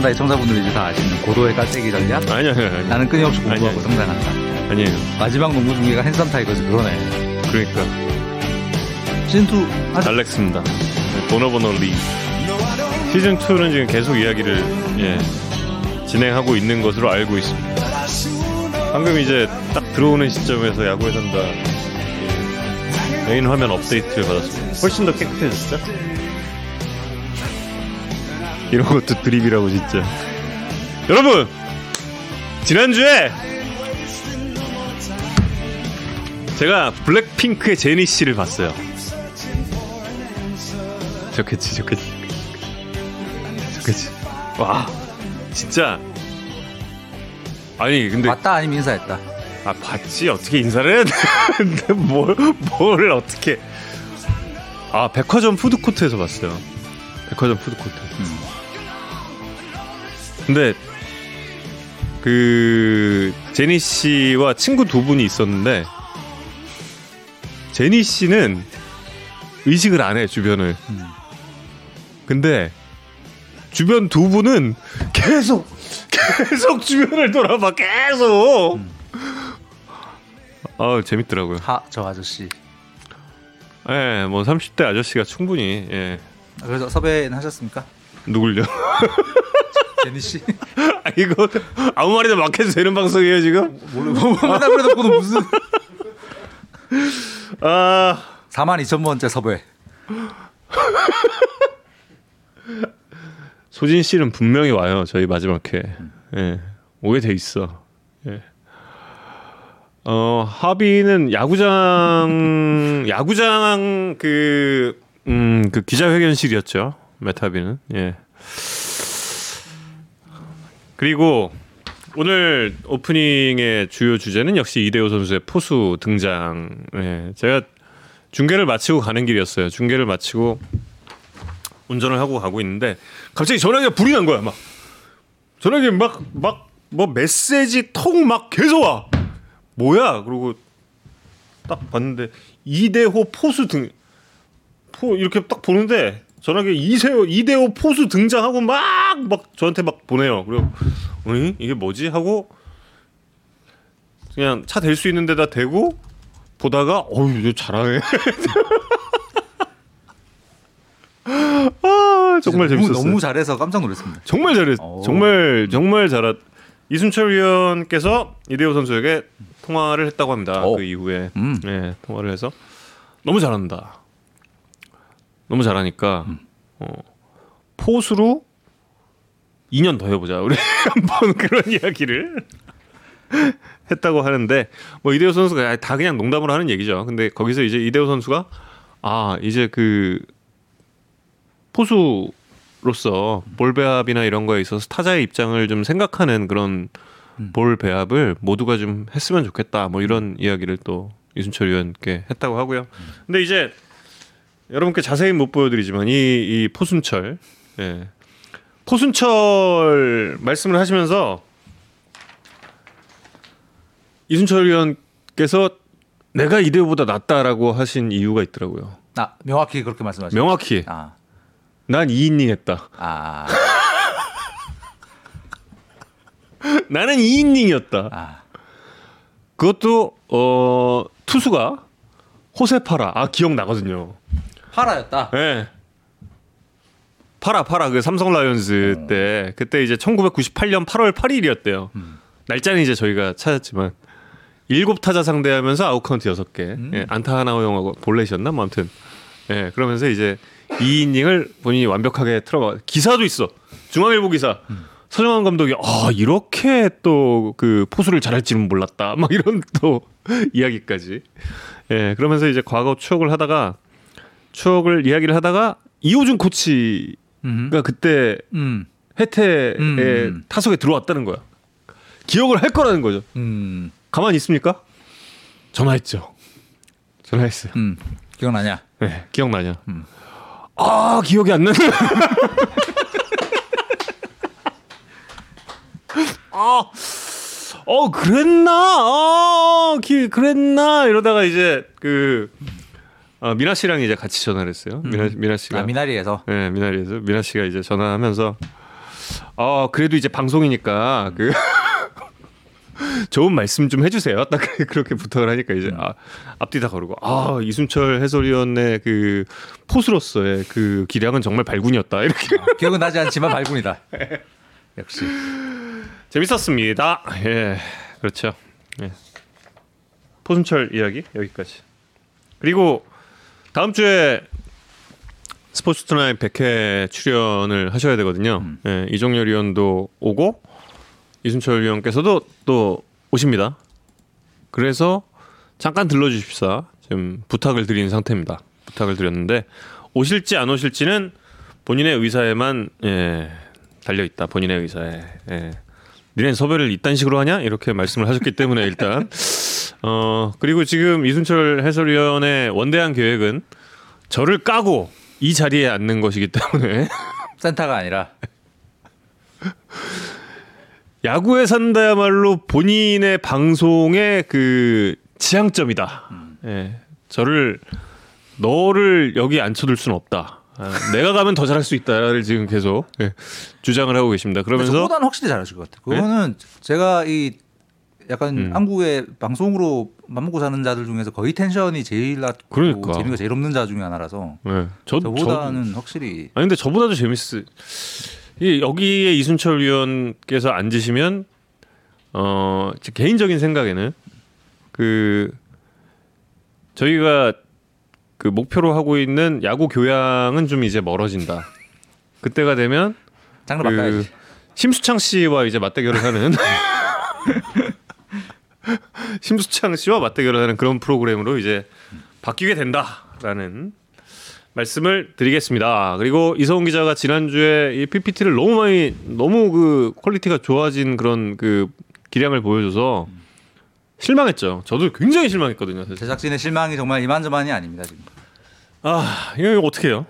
헨산다의 청자분들이 이제 다 아시는 고도의 깔때기 전략. 아니요. 아니요. 나는 끊임없이 공부하고 아니에요. 성장한다. 아니에요. 마지막 농구 중계가 헨산 타이거즈 그러네. 그러니까 시즌2 아직 알렉스입니다. 보너보너 리. 시즌 2는 지금 계속 이야기를 예, 진행하고 있는 것으로 알고 있습니다. 방금 이제 딱 들어오는 시점에서 야구에 산다 예, 메인 화면 업데이트를 받았습니다. 훨씬 더 깨끗해졌죠? 이런 것도 드립이라고 진짜. 여러분 지난주에 제가 블랙핑크의 제니 씨를 봤어요. 좋겠지, 좋겠지. 좋겠지. 와, 진짜. 아니, 근데, 맞다 아니면 인사했다. 아, 봤지? 어떻게 인사를 해? 근데 뭘, 뭘 어떻게. 아, 백화점 푸드코트에서 봤어요. 백화점 푸드코트. 근데, 그, 제니 씨와 친구 두 분이 있었는데, 제니 씨는 의식을 안 해, 주변을. 음. 근데 주변 두 분은 계속 계속 주변을 돌아봐 계속. 아 재밌더라고요. 하저 아저씨. 예, 뭐 30대 아저씨가 충분히 예. 아, 그래서 섭외는 하셨습니까? 누굴요? 제니 씨. 아 이거 아무 말이나 막 해도 되는 방송이에요 지금? 뭐나 그래놓고는 무슨 아 4만 2천 번째 섭외. 소진 씨는 분명히 와요. 저희 마지막 회. 예. 오게 돼 있어. 예. 어, 하비는 야구장 야구장 그 음, 그 기자회견실이었죠. 메타비는. 예. 그리고 오늘 오프닝의 주요 주제는 역시 이대호 선수의 포수 등장. 예. 제가 중계를 마치고 가는 길이었어요. 중계를 마치고 운전을 하고 가고 있는데 갑자기 전화기가 불이 난 거야 막 전화기 막 막 뭐 메시지 통 막 계속 와 뭐야 그리고 딱 봤는데 이대호 포수 등 포 이렇게 딱 보는데 전화기 이세호 이대호 포수 등장하고 막막 저한테 막 보내요 그리고 응 이게 뭐지 하고 그냥 차 댈 수 있는 데다 대고 보다가 어유 이거 잘하네 아 정말 너무, 재밌었어요. 너무 잘해서 깜짝 놀랐습니다. 정말 잘했. 오. 정말 정말 잘했. 이순철 위원께서 이대호 선수에게 통화를 했다고 합니다. 오. 그 이후에 음. 네, 통화를 해서 너무 잘한다. 너무 잘하니까 음. 어, 포수로 2년 더 해보자. 우리 한번 그런 이야기를 했다고 하는데 뭐 이대호 선수가 다 그냥 농담으로 하는 얘기죠. 근데 거기서 이제 이대호 선수가 아 이제 그 포수로서 볼 배합이나 이런 거에 있어서 타자의 입장을 좀 생각하는 그런 볼 배합을 모두가 좀 했으면 좋겠다. 뭐 이런 이야기를 또 이순철 위원께 했다고 하고요. 근데 이제 여러분께 자세히 못 보여드리지만 이, 이 포순철, 예. 포순철 말씀을 하시면서 이순철 위원께서 내가 이대호보다 낫다라고 하신 이유가 있더라고요. 아 명확히 그렇게 말씀하시죠. 명확히 아, 난 2이닝 했다. 아, 나는 2이닝이었다. 아, 그것도 어 투수가 호세파라. 아 기억 나거든요. 파라였다. 예. 파라 파라. 그 삼성 라이온즈 때 그때 이제 1998년 8월 8일이었대요. 날짜는 이제 저희가 찾았지만 일곱 타자 상대하면서 아웃 카운트 여섯 개. 예, 안타 하나 허용하고 볼넷이었나? 뭐 아무튼. 예 그러면서 이제 이 이닝을 본인이 완벽하게 틀어막아 기사도 있어. 중앙일보 기사. 서정환 감독이 아 이렇게 또 그 포수를 잘할지는 몰랐다. 막 이런 또 이야기까지. 예 그러면서 이제 과거 추억을 하다가 추억을 이야기를 하다가 이호준 코치가 음. 그때 음. 해태의 음. 타석에 들어왔다는 거야 기억을 할 거라는 거죠 음. 가만히 있습니까? 전화했죠. 전화했어요. 음. 기억나냐? 네, 기억나냐? 아, 기억이 안 나네. 아, 어, 그랬나? 아, 기, 그랬나? 이러다가 이제 그, 아, 미나 씨랑 이제 같이 전화를 했어요. 미나, 미나 씨가. 아 미나리에서. 네, 미나리에서 미나 씨가 이제 전화하면서 아 그래도 이제 방송이니까 그 좋은 말씀 좀 해주세요. 딱 그렇게 부탁을 하니까 이제 아, 앞뒤 다 거르고 아 이순철 해설위원의 그 포수로서의 그 기량은 정말 발군이었다 이렇게 기억은 나지 않지만 발군이다. 역시. 재밌었습니다. 예 그렇죠. 예. 포순철 이야기 여기까지. 그리고 다음 주에 스포츠 투나잇 100회 출연을 하셔야 되거든요. 예, 이종열 위원도 오고 이순철 위원께서도 또 오십니다. 그래서 잠깐 들러주십사 지금 부탁을 드린 상태입니다. 부탁을 드렸는데 오실지 안 오실지는 본인의 의사에만 예, 달려 있다. 본인의 의사에. 예. 니네 섭외를 이딴 식으로 하냐? 이렇게 말씀을 하셨기 때문에 일단. 어 그리고 지금 이순철 해설위원의 원대한 계획은 저를 까고 이 자리에 앉는 것이기 때문에. 센터가 아니라. 야구에 산다야말로 본인의 방송의 그 지향점이다. 예, 저를 너를 여기 앉혀둘 수는 없다. 아, 내가 가면 더 잘할 수 있다를 지금 계속 예, 주장을 하고 계십니다. 그러면서 네? 저보다는 확실히 잘하실 것 같아요. 그거는 제가 이 약간 음. 한국의 방송으로 맘먹고 사는 자들 중에서 거의 텐션이 제일 낮고 그러니까. 재미가 제일 없는 자 중에 하나라서 예, 저, 저, 저보다는 확실히 아니 근데 저보다도 재밌어. 이 여기에 이순철 위원께서 앉으시면 어 제 개인적인 생각에는 그 저희가 그 목표로 하고 있는 야구 교양은 좀 이제 멀어진다. 그때가 되면 장르 그 바꿔야지. 심수창 씨와 이제 맞대결을 하는 심수창 씨와 맞대결을 하는 그런 프로그램으로 이제 바뀌게 된다라는 말씀을 드리겠습니다. 그리고 이성훈 기자가 지난주에 이 PPT를 너무 많이 너무 그 퀄리티가 좋아진 그런 그 기량을 보여줘서 실망했죠. 저도 굉장히 실망했거든요. 사실. 제작진의 실망이 정말 이만저만이 아닙니다 지금. 아 이거, 이거 어떻게 해요?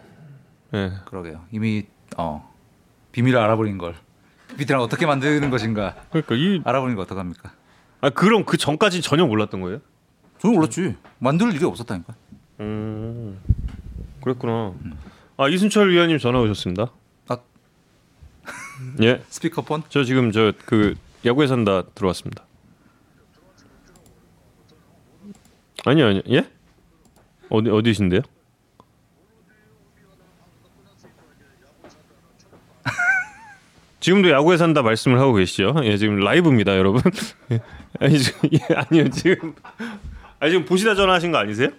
예. 그러게요. 이미 어 비밀을 알아버린 걸 PPT랑 어떻게 만드는 것인가 그러니까 이 알아보는 거 어떡합니까? 아 그럼 그 전까지 전혀 몰랐던 거예요? 저는 몰랐지. 만들 일이 없었다니까. 음, 그랬구나. 아 이순철 위원님 전화 오셨습니다. 아. 예, 스피커폰? 저 지금 저 그 야구에 산다 들어왔습니다. 아니요, 아니요, 예? 어디 어디신데요? 지금도 야구에 산다 말씀을 하고 계시죠? 예, 지금 라이브입니다, 여러분. 예, 아니 지금 예, 아니요 지금 아니 지금 보시다 전화하신 거 아니세요?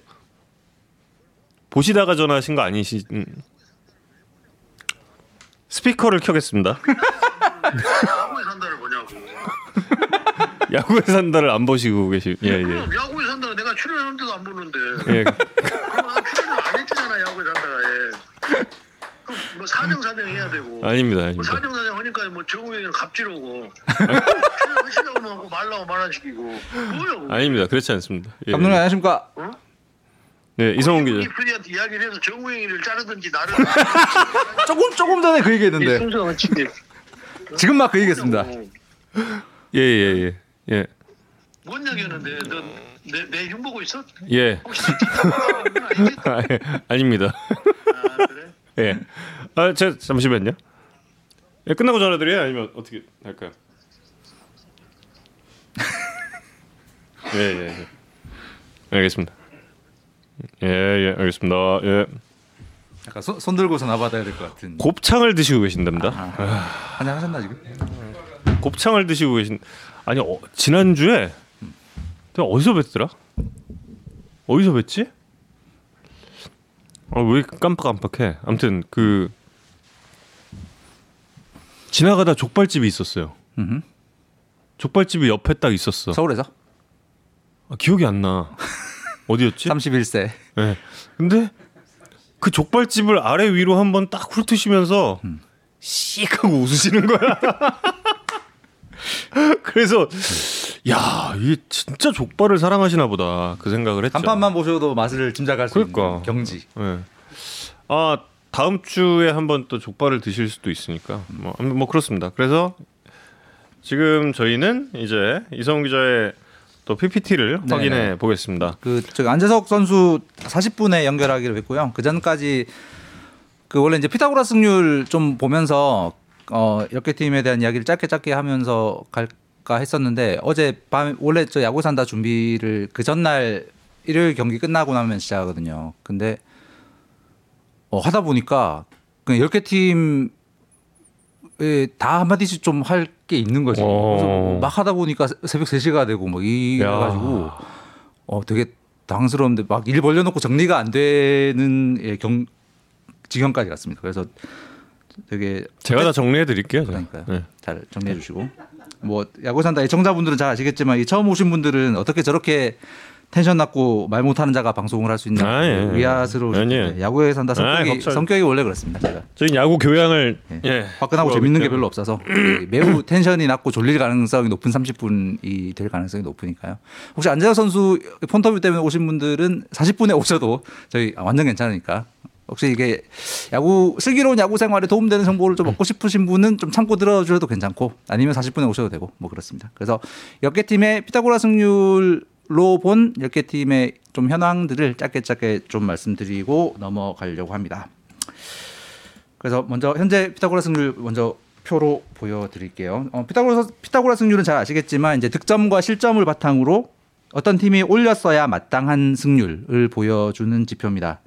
보시다가 전화하신 거 아니시? 음. 스피커를 켜겠습니다. 야구에 산다를 뭐냐고. 야구에 산다를 안 보시고 계시. 예, 예. 야구에 내가 출연한 데도 안 보는데. 예. 그럼 출연을 안 했잖아 야구에 산다가. 예. 그럼 뭐 사정 사정 해야 되고. 아닙니다, 뭐 아닙니다. 사정 사정 하니까 뭐 정우영이랑 갑질하고. 출연하시려고 하고 말라고 말안 시키고. 뭐야? 아닙니다. 그렇지 않습니다. 예. 감독님 안녕하십니까? 네, 이성훈 기자. 이프리한테 이야기를 해서 정우영이를 자르든지 나를. 조금 조금 전에 그 얘기했는데 치게. 지금 막 그 얘기했습니다. 예, 예, 예. 예. 뭔 얘기였는데 너 내 내 흉 보고 있어? 예. 아, 예. 아닙니다. 아 그래? 예. 아, 제 잠시만요. 예, 끝나고 전화 드려요? 아니면 어떻게 할까요? 예, 예, 예. 알겠습니다. 예, 예, 알겠습니다. 예. 약간 손, 손 들고 전화 받아야 될 것 같은. 곱창을 드시고 계신답니다. 한잔 하셨나 지금? 곱창을 드시고 계신 아니 어, 지난 주에 내가 어디서 뵀더라? 어디서 뵀지? 아 왜 깜빡깜빡해? 아무튼 그 지나가다 족발집이 있었어요. 음흠. 족발집이 옆에 딱 있었어. 서울에서 아, 기억이 안 나. 어디였지? 31세. 예. 근데 그 족발집을 아래 위로 한번 딱 훑으시면서 씩 하고 웃으시는 거야. 그래서 야, 이게 진짜 족발을 사랑하시나 보다. 그 생각을 했죠. 간판만 보셔도 맛을 짐작할 수 그러니까. 있는 경지. 예. 아, 다음 주에 한번 또 족발을 드실 수도 있으니까. 뭐, 뭐 그렇습니다. 그래서 지금 저희는 이제 이성훈 기자의 또 PPT를 네네. 확인해 보겠습니다. 그 저기 안재석 선수 40분에 연결하기로 했고요. 그 전까지 그 원래 이제 피타고라 승률 좀 보면서 어, 역계 팀에 대한 이야기를 짧게 짧게 하면서 갈까 했었는데 어제 밤 원래 저 야구 산 다 준비를 그 전날 일요일 경기 끝나고 나면 시작하거든요. 근데 어, 하다 보니까 그냥 역계 팀다 한마디씩 좀 할 게 있는 거지. 어. 그래서 막 하다 보니까 새벽 3시가 되고 뭐 이래가지고 어 되게 당스러운데 막 일 벌려놓고 정리가 안 되는 예, 경 지경까지 갔습니다. 그래서 되게 제가 다 정리해 드릴게요. 제가. 그러니까요. 네. 잘 정리해 주시고 뭐 야구 산다 애청자분들은 잘 아시겠지만 이 처음 오신 분들은 어떻게 저렇게 텐션 낮고 말 못하는 자가 방송을 할 수 있나 아, 예, 예. 아니에요. 텐데 야구에 산다 아, 성격이 걱정- 성격이 원래 그렇습니다. 제가 저희 야구 교양을 예. 예. 화끈하고 재밌는 게. 별로 없어서 이 매우 텐션이 낮고 졸릴 가능성이 높은 30분이 될 가능성이 높으니까요. 혹시 안재혁 선수 폰터뷰 때문에 오신 분들은 40분에 오셔도 저희 완전 괜찮으니까 혹시 이게 야구 슬기로운 야구 생활에 도움되는 정보를 좀 얻고 싶으신 분은 좀 참고 들어주셔도 괜찮고 아니면 40분에 오셔도 되고 뭐 그렇습니다. 그래서 역계 팀의 피타고라 승률로 본 역계 팀의 좀 현황들을 짧게 짧게 좀 말씀드리고 넘어가려고 합니다. 그래서 먼저 현재 피타고라 승률 먼저 표로 보여드릴게요. 어, 피타고라 피타고라 승률은 잘 아시겠지만 이제 득점과 실점을 바탕으로 어떤 팀이 올렸어야 마땅한 승률을 보여주는 지표입니다.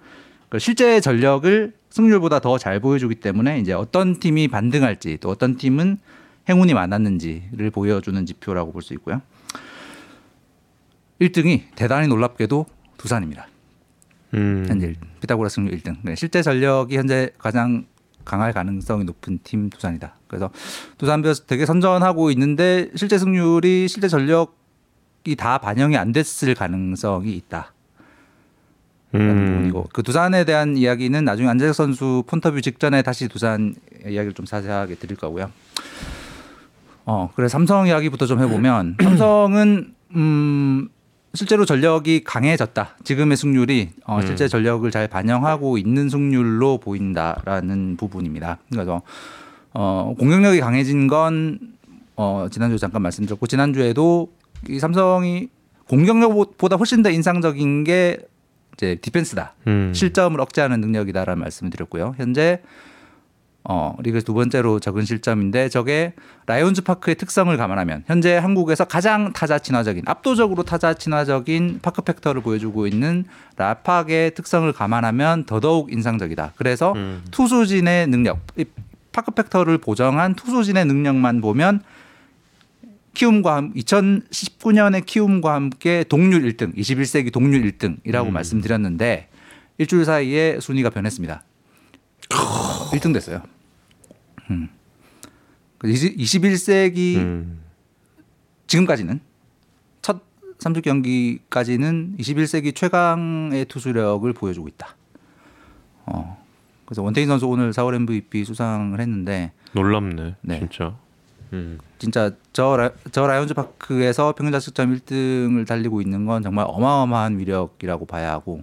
그 실제 전력을 승률보다 더 잘 보여주기 때문에 이제 어떤 팀이 반등할지 또 어떤 팀은 행운이 많았는지를 보여주는 지표라고 볼 수 있고요. 1등이 대단히 놀랍게도 두산입니다. 음. 현재 피타고라 승률 1등. 네, 실제 전력이 현재 가장 강할 가능성이 높은 팀 두산이다. 그래서 두산 베어스 되게 선전하고 있는데 실제 승률이 실제 전력이 다 반영이 안 됐을 가능성이 있다. 음. 부분이고 그 두산에 대한 이야기는 나중에 안재석 선수 폰터뷰 직전에 다시 두산 이야기를 좀 자세하게 드릴 거고요. 어 그래 삼성 이야기부터 좀 해보면 삼성은 음 실제로 전력이 강해졌다. 지금의 승률이 어, 음. 실제 전력을 잘 반영하고 있는 승률로 보인다라는 부분입니다. 그래서 어, 공격력이 강해진 건 어, 지난주에 잠깐 말씀드렸고 지난주에도 이 삼성이 공격력보다 훨씬 더 인상적인 게 이제 디펜스다. 음. 실점을 억제하는 능력이다라는 말씀을 드렸고요. 현재 어, 리그에서 두 번째로 적은 실점인데 저게 라이온즈 파크의 특성을 감안하면 현재 한국에서 가장 타자 친화적인 압도적으로 타자 친화적인 park factor를 보여주고 있는 라팍의 특성을 감안하면 더더욱 인상적이다. 그래서 음. 투수진의 능력, 이 park factor를 보정한 투수진의 능력만 보면 키움과 함, 2019년의 키움과 함께 동률 1등, 21세기 동률 1등이라고 음. 말씀드렸는데 일주일 사이에 순위가 변했습니다. 1등 됐어요. 음. 21세기 음. 지금까지는 첫30 경기까지는 21세기 최강의 투수력을 보여주고 있다. 어. 그래서 원태인 선수 오늘 4월 MVP 수상을 했는데 놀랍네. 네. 진짜. 음. 진짜 저, 라, 저 라이온즈 파크에서 평균 자책점 1등을 달리고 있는 건 정말 어마어마한 위력이라고 봐야 하고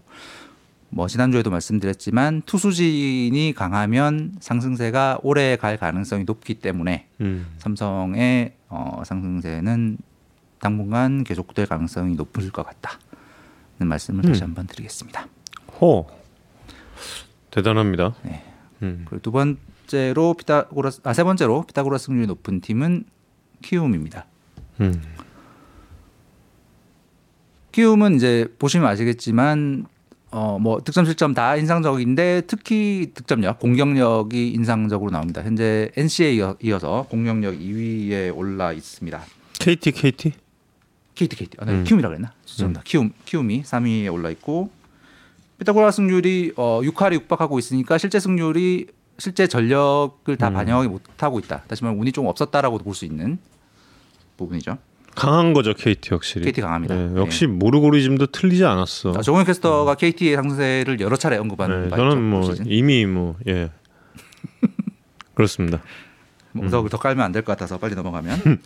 뭐 지난주에도 말씀드렸지만 투수진이 강하면 상승세가 오래 갈 가능성이 높기 때문에 음. 삼성의 어, 상승세는 당분간 계속될 가능성이 높을 것 같다는 말씀을 다시 음. 한번 드리겠습니다. 호. 대단합니다. 네. 음. 그리고 두 번 째로 피타고라스 아 세 번째로 피타고라스 승률이 높은 팀은 키움입니다. 음. 키움은 이제 보시면 아시겠지만 어 뭐 득점 실점 다 인상적인데 특히 득점력 공격력이 인상적으로 나옵니다. 현재 NC에 이어, 이어서 공격력 2위에 올라 있습니다. KT KT. KT KT 아, 네, 음. 키움이라 그랬나? 죄송합니다. 키움 키움이 3위에 올라 있고 피타고라 승률이 어 6할에 육박하고 있으니까 실제 승률이 실제 전력을 다 음. 반영하지 못하고 있다. 다시 말하면 운이 좀 없었다라고도 볼 수 있는 부분이죠. 강한 거죠 KT 확실히. KT 강합니다. 네, 역시 모르고리즘도 틀리지 않았어. 아, 조건 캐스터가 KT의 상승세를 여러 차례 언급한 네, 바 저는 있죠, 뭐 시즌. 이미 뭐 예. 그렇습니다. 몽석을 더 깔면 안 될 것 같아서 빨리 넘어가면.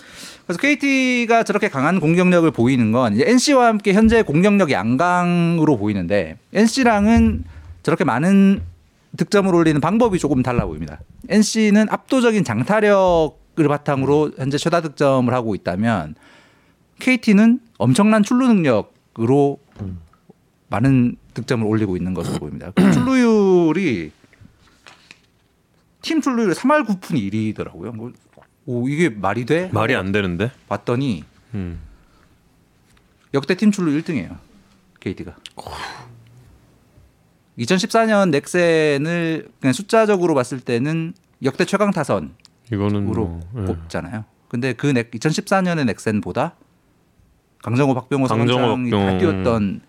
그래서 KT가 저렇게 강한 공격력을 보이는 건 이제 NC와 함께 현재 공격력 양강으로 보이는데 NC랑은 저렇게 많은 득점을 올리는 방법이 조금 달라 보입니다. NC는 압도적인 장타력을 바탕으로 현재 최다 득점을 하고 있다면 KT는 엄청난 출루 능력으로 많은 득점을 올리고 있는 것으로 보입니다. 그 출루율이 팀 출루율 3할 9푼 1위더라고요. 뭐, 오, 이게 말이 돼? 말이 안 되는데. 봤더니 음. 역대 팀 출루 1등이에요. KT가. 2014년 넥센을 그냥 숫자적으로 봤을 때는 역대 최강 타선으로 뭐, 예. 꼽잖아요. 근데 그 넥, 2014년의 넥센보다 강정호, 박병호, 서건창이 다. 뛰었던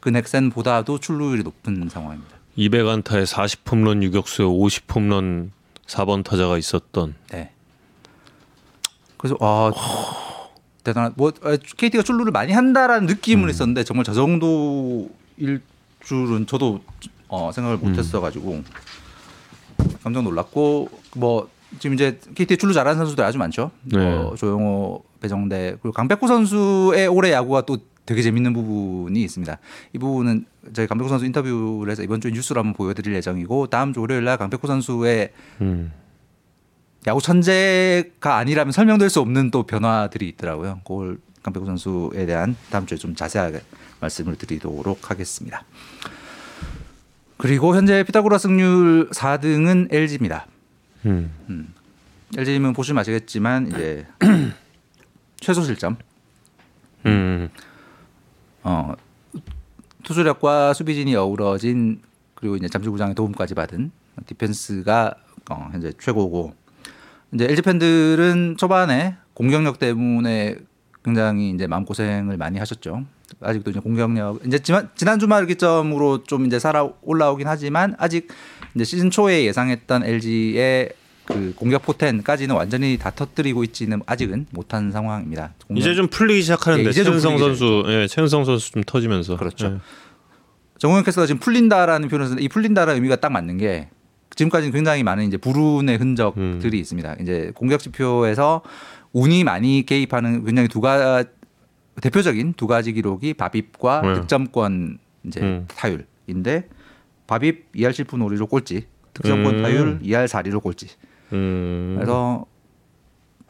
그 넥센보다도 출루율이 높은 상황입니다. 200안타에 40홈런 유격수에 50홈런 4번 타자가 있었던 네. 그래서 아 대단한 뭐 KT가 출루를 많이 한다라는 느낌은 음. 있었는데 정말 저 정도일 줄은 저도 어, 생각을 음. 못했어가지고 깜짝 놀랐고 뭐 지금 이제 KT 출루 잘하는 선수들 아주 많죠. 네. 뭐 조용호, 배정대 그리고 강백호 선수의 올해 야구가 또 되게 재밌는 부분이 있습니다. 이 부분은 저희 강백호 선수 인터뷰를 해서 이번 주 뉴스로 한번 보여드릴 예정이고 다음 주 월요일 날 강백호 선수의 음. 야구 천재가 아니라면 설명될 수 없는 또 변화들이 있더라고요. 그걸 강백호 선수에 대한 다음 주에 좀 자세하게 말씀을 드리도록 하겠습니다. 그리고 현재 피타고라 승률 4등은 LG입니다. 음. LG는 보시면 아시겠지만 이제 최소 실점, 음. 어, 투수력과 수비진이 어우러진 그리고 이제 잠실구장의 도움까지 받은 디펜스가 어, 현재 최고고 이제 LG 팬들은 초반에 공격력 때문에 굉장히 이제 마음 고생을 많이 하셨죠. 아직도 이제 공격력 이제 지난, 지난 주말 기점으로 좀 이제 살아 올라오긴 하지만 아직 이제 시즌 초에 예상했던 LG의 그 공격 포텐까지는 완전히 다 터뜨리고 있지는 아직은 못한 상황입니다. 공격- 이제 좀 풀리기 시작하는데 예, 이제 좀 최은성 선수, 예, 최은성 선수 좀 터지면서 그렇죠. 예. 정우영 캐스터가 지금 풀린다라는 쓰는데 이 풀린다라는 의미가 딱 맞는 게 지금까지는 굉장히 많은 이제 불운의 흔적들이 있습니다. 이제 공격 지표에서 운이 많이 개입하는 굉장히 두 가 대표적인 두 가지 기록이 바빕과 네. 득점권 이제 음. 타율인데 바빕 2할 7푼 5리로 꼴찌, 득점권 음. 타율 2할 4리로 꼴찌. 음. 그래서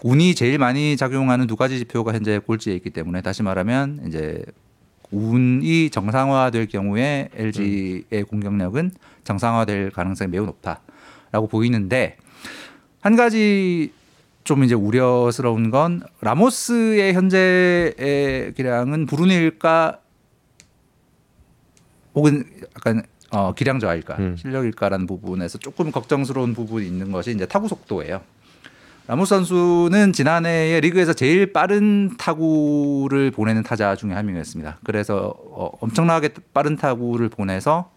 운이 제일 많이 작용하는 두 가지 지표가 현재 꼴찌에 있기 때문에 다시 말하면 이제 운이 정상화될 경우에 LG의 공격력은 정상화될 가능성이 매우 높다라고 보이는데 한 가지 좀 이제 우려스러운 건 라모스의 현재의 기량은 불운일까 혹은 약간 어, 기량 저하일까 음. 실력일까라는 부분에서 조금 걱정스러운 부분이 있는 것이 이제 타구 속도예요. 라모스 선수는 지난해에 리그에서 제일 빠른 타구를 보내는 타자 중에 한 명이었습니다. 그래서 어, 엄청나게 빠른 타구를 보내서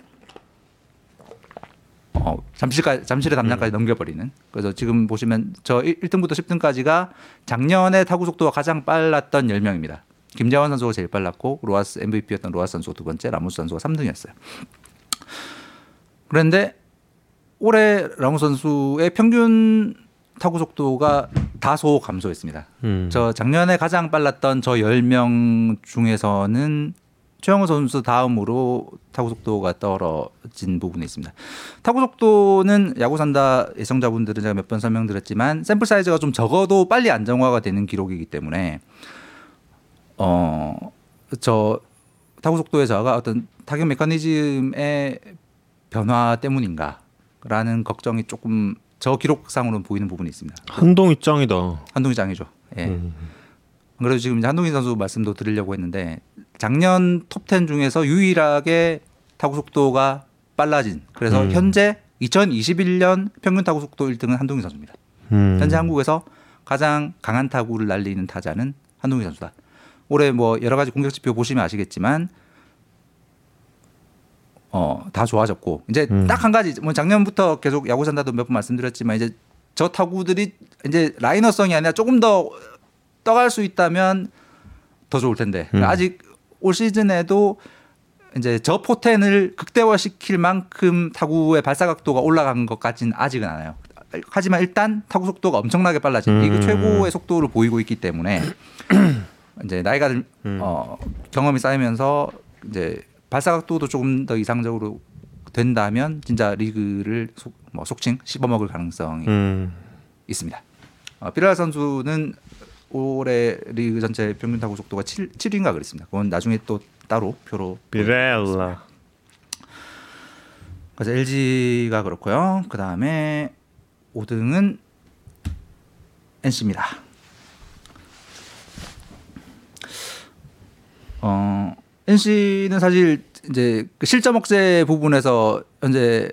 어, 잠실까지 잠실의 담장까지 넘겨버리는. 그래서 지금 보시면 저 1등부터 10등까지가 작년에 타구 속도가 가장 빨랐던 10명입니다. 김재환 선수가 제일 빨랐고 로하스 MVP였던 로하스 선수가 두 번째, 라모스 선수가 3등이었어요. 그런데 올해 라모스 선수의 평균 타구 속도가 다소 감소했습니다. 음. 저 작년에 가장 빨랐던 저 10명 중에서는 최영호 선수 다음으로 타구 속도가 떨어진 부분이 있습니다. 타구 속도는 야구 산다 예청자분들은 제가 몇 번 설명드렸지만 샘플 사이즈가 좀 적어도 빨리 안정화가 되는 기록이기 때문에 어저 타구 속도의 저하가 어떤 타격 메커니즘의 변화 때문인가라는 걱정이 조금 저 기록상으로는 보이는 부분이 있습니다. 한동이 짱이다. 한동희 짱이죠. 예. 음. 그래서 지금 이제 한동희 선수 말씀도 드리려고 했는데 작년 톱10 중에서 유일하게 타구 속도가 빨라진 그래서 음. 현재 2021년 평균 타구 속도 1등은 한동희 선수입니다. 음. 현재 한국에서 가장 강한 타구를 날리는 타자는 한동희 선수다. 올해 뭐 여러 가지 공격 지표 보시면 아시겠지만 어, 다 좋아졌고 이제 음. 딱한 가지 뭐 작년부터 계속 야구 산다도 몇 번 말씀드렸지만 이제 저 타구들이 이제 라이너성이 아니라 조금 더 떠갈 수 있다면 더 좋을 텐데 음. 아직 올 시즌에도 이제 저 포텐을 극대화시킬 만큼 타구의 발사 각도가 올라간 것 같지는 아직은 않아요. 하지만 일단 타구 속도가 엄청나게 빨라진 음. 리그 최고의 속도를 보이고 있기 때문에 이제 나이가 들, 음. 어, 경험이 쌓이면서 이제 발사 각도도 조금 더 이상적으로 된다면 진짜 리그를 속, 뭐 속칭 씹어먹을 가능성이 음. 있습니다. 어, 피라 선수는 올해 리그 전체 평균 타구 속도가 7, 7인가 그랬습니다. 그건 나중에 또 따로 표로 비렐라. 그래서 LG가 그렇고요. 그 다음에 5등은 NC입니다. 어, NC는 사실 이제 그 실점 억제 부분에서 현재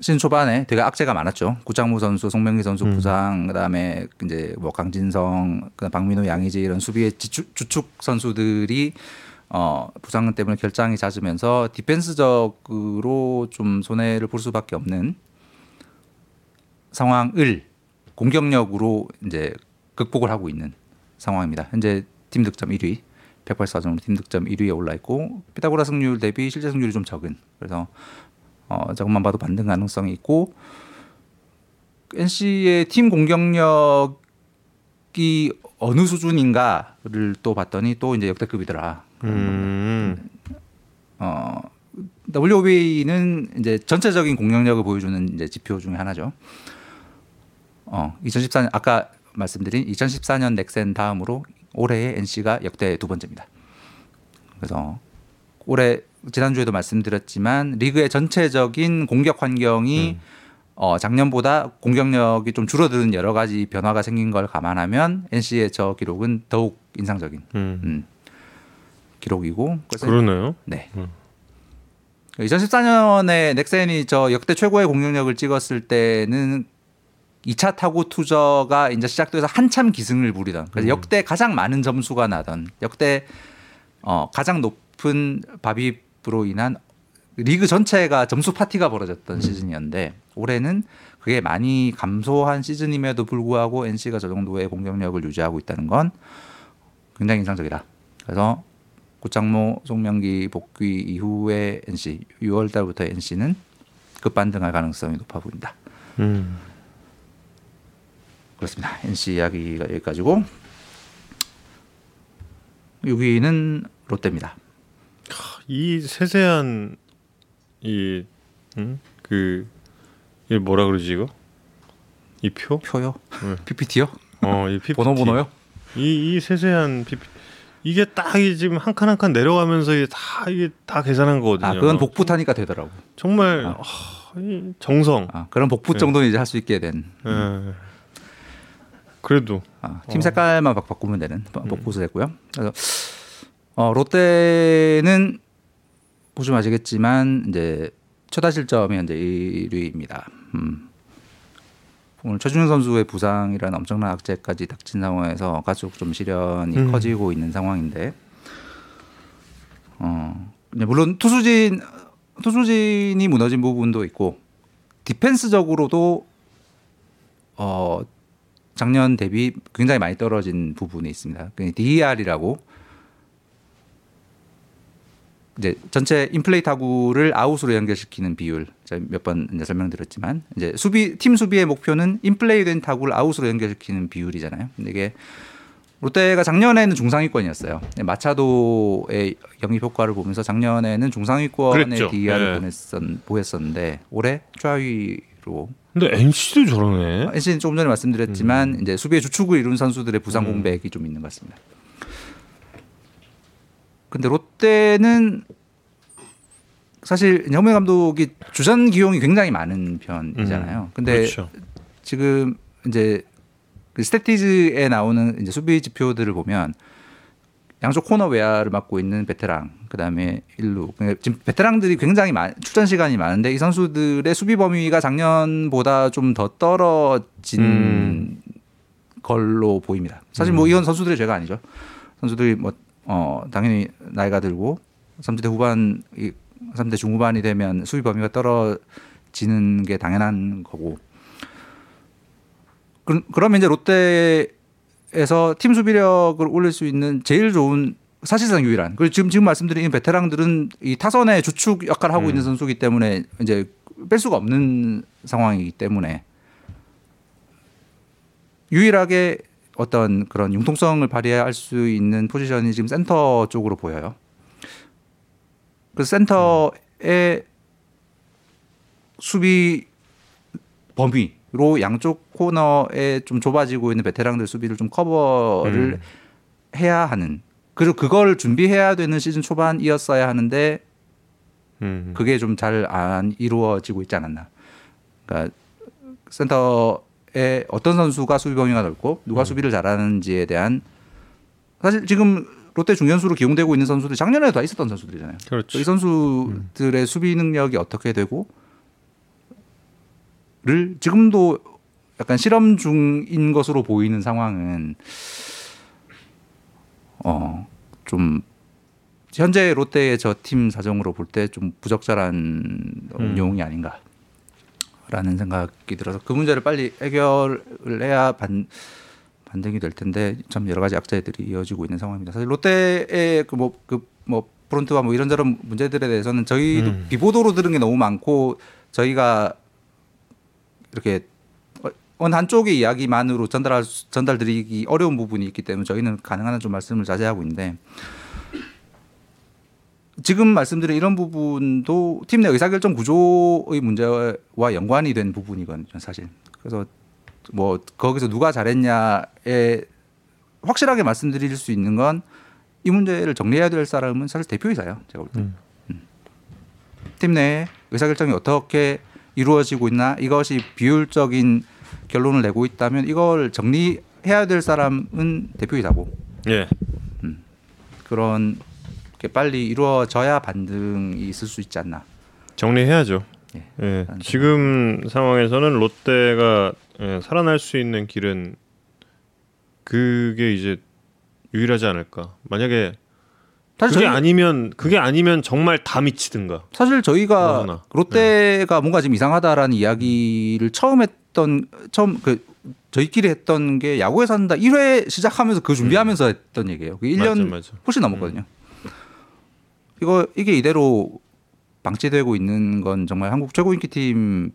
시즌 초반에 되게 악재가 많았죠. 구창모 선수, 송명기 선수 부상, 그다음에 이제 뭐 강진성, 그다음 박민호, 양의지 이런 수비의 지축, 주축 선수들이 어 부상 때문에 결장이 잦으면서 디펜스적으로 좀 손해를 볼 수밖에 없는 상황을 공격력으로 이제 극복을 하고 있는 상황입니다. 현재 팀 득점 1위, 184점으로 팀 득점 1위에 올라 있고 피타고라 승률 대비 실제 승률이 좀 적은 그래서 어, 저것만 봐도 반등 가능성이 있고 NC의 팀 공격력이 어느 수준인가를 또 봤더니 또 이제 역대급이더라. 음. 어, WOB는 이제 전체적인 공격력을 보여주는 이제 지표 중에 하나죠. 어, 2014년 아까 말씀드린 2014년 넥센 다음으로 올해의 NC가 역대 두 번째입니다. 그래서 올해 지난주에도 말씀드렸지만 리그의 전체적인 공격 환경이 어, 작년보다 공격력이 좀 줄어드는 여러 가지 변화가 생긴 걸 감안하면 NC의 저 기록은 더욱 인상적인 음. 음, 기록이고 그러네요. 네. 2014년에 넥센이 저 역대 최고의 공격력을 찍었을 때는 2차 타고 투저가 이제 시작돼서 한참 기승을 부리던 그래서 역대 가장 많은 점수가 나던 역대 어 가장 높은 바비 브로 인한 리그 전체가 점수 파티가 벌어졌던 시즌이었는데 올해는 그게 많이 감소한 시즌임에도 불구하고 NC가 저 정도의 공격력을 유지하고 있다는 건 굉장히 인상적이다. 그래서 고창모, 송명기 복귀 이후에 NC 6월 달부터 NC는 급반등할 가능성이 높아 보인다. 음. 그렇습니다. NC 이야기가 여기까지고 6위는 롯데입니다. 이 세세한 이 음? 그 이게 뭐라 그러지 이거? 이 표? 표요? 네. PPT요? 어, 이 PPT. 번호 번호요? 이, 이 세세한 PPT. 이게 딱이 지금 한 칸 한 칸 내려가면서 이게 다 이게 다 계산한 거거든요. 아 그건 복부 타니까 되더라고. 정말 아. 아, 이 정성. 아 그런 복부 네. 정도는 이제 할 수 있게 된. 예. 그래도 아, 팀 색깔만 바- 바꾸면 되는 복부수 됐고요. 그래서 어, 롯데는 보시면 아시겠지만 이제 최다 실점이 현재 1위입니다. 음. 오늘 최준영 선수의 부상이라는 엄청난 악재까지 닥친 상황에서 갈수록 좀 시련이 음. 커지고 있는 상황인데, 어, 물론 투수진 투수진이 무너진 부분도 있고 디펜스적으로도 어 작년 대비 굉장히 많이 떨어진 부분이 있습니다. 그 DER이라고 이제 전체 인플레이 타구를 아웃으로 연결시키는 비율 몇 번 설명드렸지만 이제 수비 팀 수비의 목표는 인플레이된 타구를 아웃으로 연결시키는 비율이잖아요. 근데 이게 롯데가 작년에는 중상위권이었어요. 네, 마차도의 영입 효과를 보면서 작년에는 중상위권의. DER을 네. 보냈었, 보였었는데 올해 최하위로 근데 NC도 저러네. NC는 조금 전에 말씀드렸지만 음. 이제 수비의 주축을 이룬 선수들의 부상 공백이 좀 있는 것 같습니다. 근데 롯데는 사실 정명 감독이 주전 기용이 굉장히 많은 편이잖아요. 음, 근데 그렇죠. 지금 이제 그 스태티즈에 나오는 이제 수비 지표들을 보면 양쪽 코너 외야를 맡고 있는 베테랑 그다음에 일루 그러니까 지금 베테랑들이 굉장히 많, 출전 시간이 많은데 이 선수들의 수비 범위가 작년보다 좀 더 떨어진 음. 걸로 보입니다. 사실 뭐 이건 선수들의 죄가 아니죠. 선수들이 뭐 어, 당연히 나이가 들고 30대 후반 이 30대 중후반이 되면 수비 범위가 떨어지는 게 당연한 거고 그, 그러면 이제 롯데에서 팀 수비력을 올릴 수 있는 제일 좋은 사실상 유일한 그리고 지금 지금 말씀드린 이 베테랑들은 이 타선의 주축 역할을 하고 음. 있는 선수기 때문에 이제 뺄 수가 없는 상황이기 때문에 유일하게 어떤 그런 융통성을 발휘할 수 있는 포지션이 지금 센터 쪽으로 보여요. 그래서 센터의 수비 범위로 양쪽 코너에 좀 좁아지고 있는 베테랑들 수비를 좀 커버를 음. 해야 하는 그리고 그걸 준비해야 되는 시즌 초반이었어야 하는데 음. 그게 좀 잘 안 이루어지고 있지 않았나. 그러니까 센터 에 어떤 선수가 수비 범위가 넓고 누가 수비를 잘하는지에 대한 사실 지금 롯데 중견수로 기용되고 있는 선수들 작년에도 다 있었던 선수들이잖아요. 그렇죠. 이 선수들의 수비 능력이 어떻게 되고 를 지금도 약간 실험 중인 것으로 보이는 상황은 어좀 현재 롯데의 저 팀 사정으로 볼 때 좀 부적절한 음. 운용이 아닌가 라는 생각이 들어서 그 문제를 빨리 해결을 해야 반 반등이 될 텐데 참 여러 가지 악재들이 이어지고 있는 상황입니다. 사실 롯데의 그 뭐 그 뭐 프론트와 뭐 이런저런 문제들에 대해서는 저희도 음. 비보도로 들은 게 너무 많고 저희가 이렇게 어느 한쪽의 이야기만으로 전달할 수- 전달드리기 어려운 부분이 있기 때문에 저희는 가능한 한좀 말씀을 자제하고 있는데 지금 말씀드린 이런 부분도 팀 내 의사결정 구조의 문제와 연관이 된 부분이거든요, 사실. 그래서 뭐 거기서 누가 잘했냐에 확실하게 말씀드릴 수 있는 건 이 문제를 정리해야 될 사람은 사실 대표이사예요. 제가 볼 때. 음. 팀 내에 의사결정이 어떻게 이루어지고 있나 이것이 비효율적인 결론을 내고 있다면 이걸 정리해야 될 사람은 대표이사고 예. 그런 게 빨리 이루어져야 반등이 있을 수 있지 않나. 정리해야죠. 예. 예. 지금 상황에서는 롯데가 예, 살아날 수 있는 길은 그게 이제 유일하지 않을까. 만약에 사실 그게 저희, 아니면 그게 아니면 정말 다 미치든가. 사실 뭐 저희가 하나. 롯데가 뭔가 지금 이상하다라는 이야기를 처음 했던 처음 그 저희끼리 했던 게 야구에서 한다 1회 시작하면서 그 준비하면서 했던 얘기예요. 그 1년 맞아, 맞아. 훨씬 넘었거든요. 이거 이게 이대로 방치되고 있는 건 정말 한국 최고 인기 팀의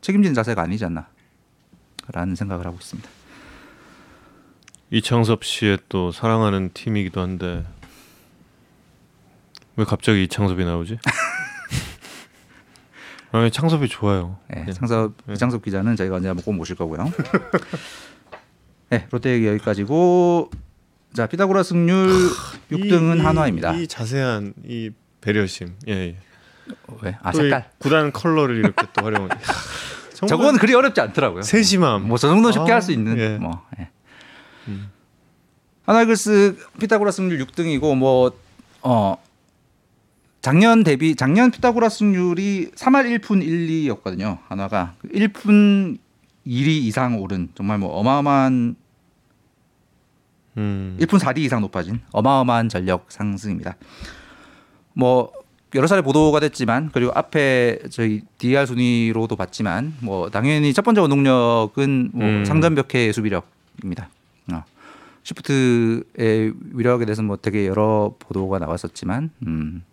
책임지는 자세가 아니지 않나라는 생각을 하고 있습니다. 이창섭 씨의 또 사랑하는 팀이기도 한데 왜 갑자기 이창섭이 나오지? 아, 창섭이 좋아요. 네, 예. 창섭 네. 이창섭 기자는 저희가 언제 한번 꼭 모실 거고요. 네, 롯데 얘기 여기까지고 자 피타고라 승률 6등은 이- 한화입니다. 이 자세한 이 배려심. 예. 예. 왜? 아 색깔. 구단 컬러를 이렇게 또 활용. 저건 그리 어렵지 않더라고요. 세심함. 뭐저 정도 쉽게 아, 할수 있는 예. 뭐. 예. 하나이글스 피타고라 승률 6등이고 뭐 어. 작년 대비 작년 피타고라 승률이 3할 1푼 1, 2였거든요. 한화가 1푼 1위 이상 오른 정말 뭐 어마어마한 음. 1분 4리 이상 높아진 어마어마한 전력 상승입니다. 뭐 여러 차례 보도가 됐지만 그리고 앞에 저희 DER 순위로도 봤지만 뭐 당연히 첫 번째 원동력은 뭐 음. 상전벽해 수비력입니다. 어. 시프트의 위력에 대해서 뭐 되게 여러 보도가 나왔었지만 음.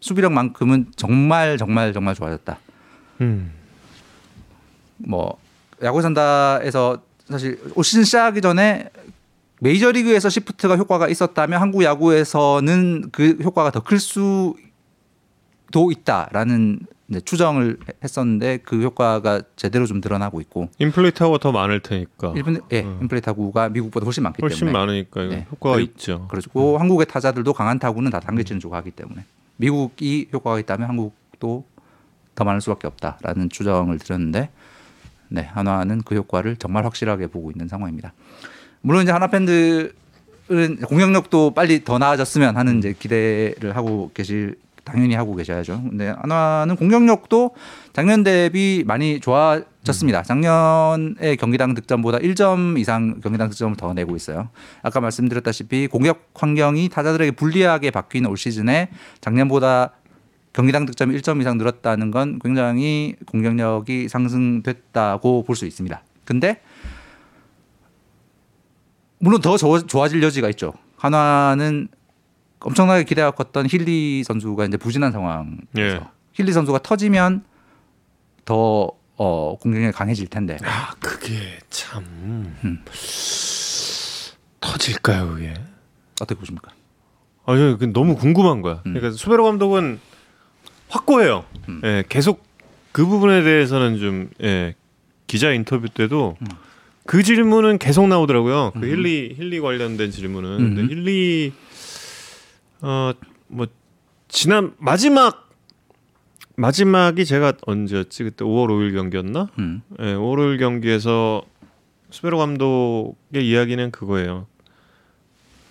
수비력만큼은 정말 정말 정말 좋아졌다. 음. 뭐 야구 산다에서 사실 올 시즌 시작하기 전에 메이저리그에서 시프트가 효과가 있었다면 한국 야구에서는 그 효과가 더 클 수도 있다라는 추정을 했었는데 그 효과가 제대로 좀 드러나고 있고 인플레이트 하고 더 많을 테니까. 일본 예 음. 인플레이 타구가 미국보다 훨씬 많기 훨씬 때문에 많으니까 이거 네. 효과가 그리고- 있죠. 그렇고 한국의 타자들도 강한 타구는 다 당겨치는 주고 하기 때문에 미국이 효과가 있다면 한국도 더 많을 수밖에 없다라는 추정을 드렸는데 네 한화는 그 효과를 정말 확실하게 보고 있는 상황입니다. 물론 이제 한화 팬들은 공격력도 빨리 더 나아졌으면 하는 이제 기대를 하고 계실 당연히 하고 계셔야죠. 근데 한화는 공격력도 작년 대비 많이 좋아졌습니다. 작년에 경기당 득점보다 1점 이상 경기당 득점을 더 내고 있어요. 아까 말씀드렸다시피 공격 환경이 타자들에게 불리하게 바뀐 올 시즌에 작년보다 경기당 득점이 1점 이상 늘었다는 건 굉장히 공격력이 상승됐다고 볼 수 있습니다. 근데 물론 더 좋아- 좋아질 여지가 있죠. 한화는 엄청나게 기대가 컸던 힐리 선수가 이제 부진한 상황에서 예. 힐리 선수가 터지면 더 어, 공격력이 강해질 텐데 아 그게 참 음. 터질까요 그게? 어떻게 보십니까? 아, 저그 너무 궁금한 거야. 음. 그러니까 수베로 감독은 확고해요. 음. 예, 계속 그 부분에 대해서는 좀 예, 기자 인터뷰 때도 음. 그 질문은 계속 나오더라고요. 그 음. 힐리 힐리 관련된 질문은. 음. 근데 힐리 어뭐 지난 마지막 마지막이 제가 언제였지? 그때 5월 5일 경기였나? 음. 예, 5월 5일 경기에서 수베로 감독의 이야기는 그거예요.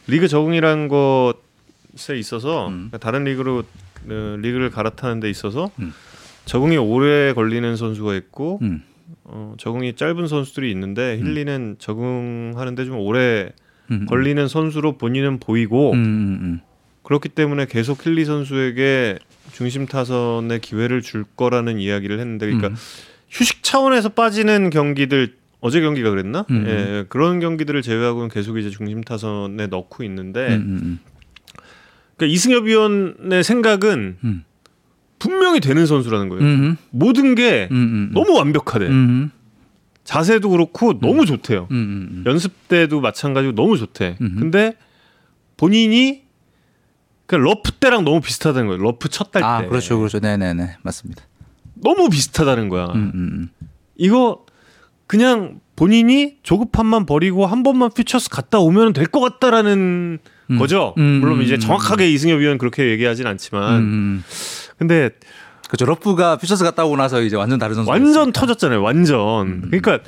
리그 적응이라는 것에 있어서 음. 그러니까 다른 리그로 어, 리그를 갈아타는 데 있어서 음. 적응이 오래 걸리는 선수가 있고 음. 어, 적응이 짧은 선수들이 있는데 힐리는 적응하는데 좀 오래 음. 걸리는 선수로 본인은 보이고 음. 음. 음. 그렇기 때문에 계속 힐리 선수에게 중심 타선의 기회를 줄 거라는 이야기를 했는데 그러니까 음. 휴식 차원에서 빠지는 경기들 어제 경기가 그랬나? 음. 예, 그런 경기들을 제외하고는 계속 이제 중심 타선에 넣고 있는데 음. 음. 그러니까 이승엽 위원의 생각은 음. 분명히 되는 선수라는 거예요. 음. 모든 게 음. 음. 너무 완벽하대. 음. 자세도 그렇고 너무 좋대요. 음. 음. 연습 때도 마찬가지고 너무 좋대. 음흠. 근데 본인이 그 러프 때랑 너무 비슷하다는 거예요. 러프 첫 달 때. 아, 그렇죠. 그렇죠. 네, 네, 네. 맞습니다. 너무 비슷하다는 거야. 음. 음. 이거 그냥 본인이 조급함만 버리고 한 번만 퓨처스 갔다 오면 될 것 같다라는 음. 거죠. 음, 물론 음, 이제 음. 정확하게 이승엽 위원 그렇게 얘기하진 음. 않지만, 음. 근데 그렇죠. 러프가 퓨처스 갔다 오고 나서 이제 완전 다른 선수. 완전 터졌잖아요. 완전. 음. 그러니까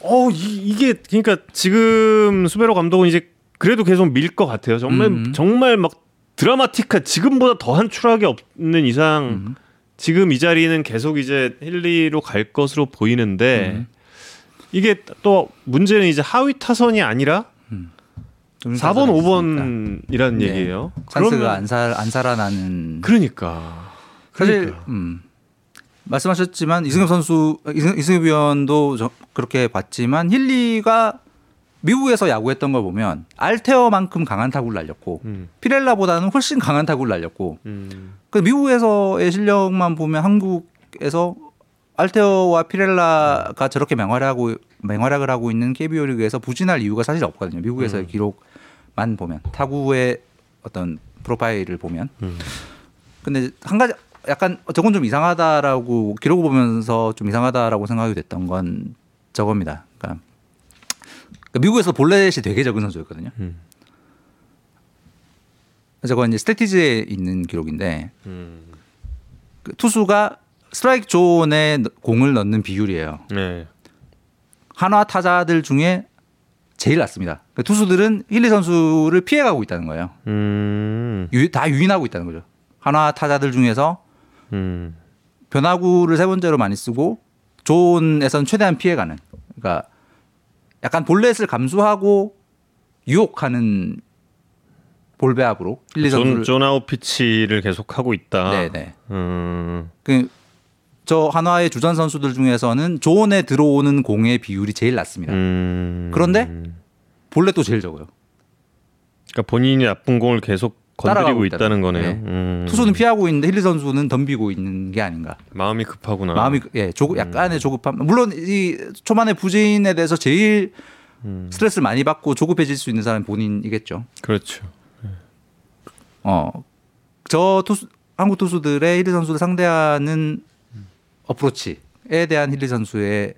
어 이, 게 그러니까 지금 수베로 감독은 이제 그래도 계속 밀 것 같아요. 정말 음. 정말 막 드라마틱한 지금보다 더한 추락이 없는 이상 음. 지금 이 자리는 계속 이제 힐리로 갈 것으로 보이는데 음. 이게 또 문제는 이제 하위 타선이 아니라 4번, 5번이라는 네. 얘기예요. 찬스가 그러면 안, 살, 안 살아나는. 그러니까 사실 그러니까. 음, 말씀하셨지만 이승엽 선수 이승, 이승엽 위원도 저, 그렇게 봤지만 힐리가 미국에서 야구했던 걸 보면 알테어만큼 강한 타구를 날렸고 음, 피렐라보다는 훨씬 강한 타구를 날렸고 음, 그 미국에서의 실력만 보면 한국에서 알테어와 피렐라가 저렇게 맹활약하고 맹활약을 하고 있는 KBO 리그에서 부진할 이유가 사실 없거든요. 미국에서의 음. 기록 만 보면 타구의 어떤 프로파일을 보면 음. 근데 한 가지 약간 저건 좀 이상하다라고 기록을 보면서 좀 이상하다라고 생각이 됐던 건 저겁니다. 그러니까, 그러니까 미국에서 볼넷이 되게 적은 선수였거든요. 음. 저건 이제 스태티즈에 있는 기록인데 음. 그 투수가 스트라이크 존에 넣- 공을 넣는 비율이에요. 네. 한화 타자들 중에 제일 낮습니다. 그러니까 투수들은 힐리 선수를 피해가고 있다는 거예요. 음. 유- 다 유인하고 있다는 거죠. 한화 타자들 중에서 음. 변화구를 세 번째로 많이 쓰고 존에서는 최대한 피해가는. 그러니까 약간 볼넷을 감수하고 유혹하는 볼 배합으로 힐리 존, 선수를 zone out pitch를 계속 하고 있다. 네네. 음. 그 저 한화의 주전 선수들 중에서는 존에 들어오는 공의 비율이 제일 낮습니다. 음. 그런데? 볼넷도 제일 적어요. 그러니까 본인이 나쁜 공을 계속 건드리고 있다는 있다는 거네요. 네. 음. 투수는 피하고 있는데 힐리 선수는 덤비고 있는 게 아닌가. 마음이 급하구나. 마음이 예, 조급 약간의 조급함. 물론 이 초반의 부진에 대해서 제일 음. 스트레스를 많이 받고 조급해질 수 있는 사람이 본인이겠죠. 그렇죠. 어, 저 투수 한국 투수들의 힐리 선수를 상대하는 어프로치에 대한 힐리 선수의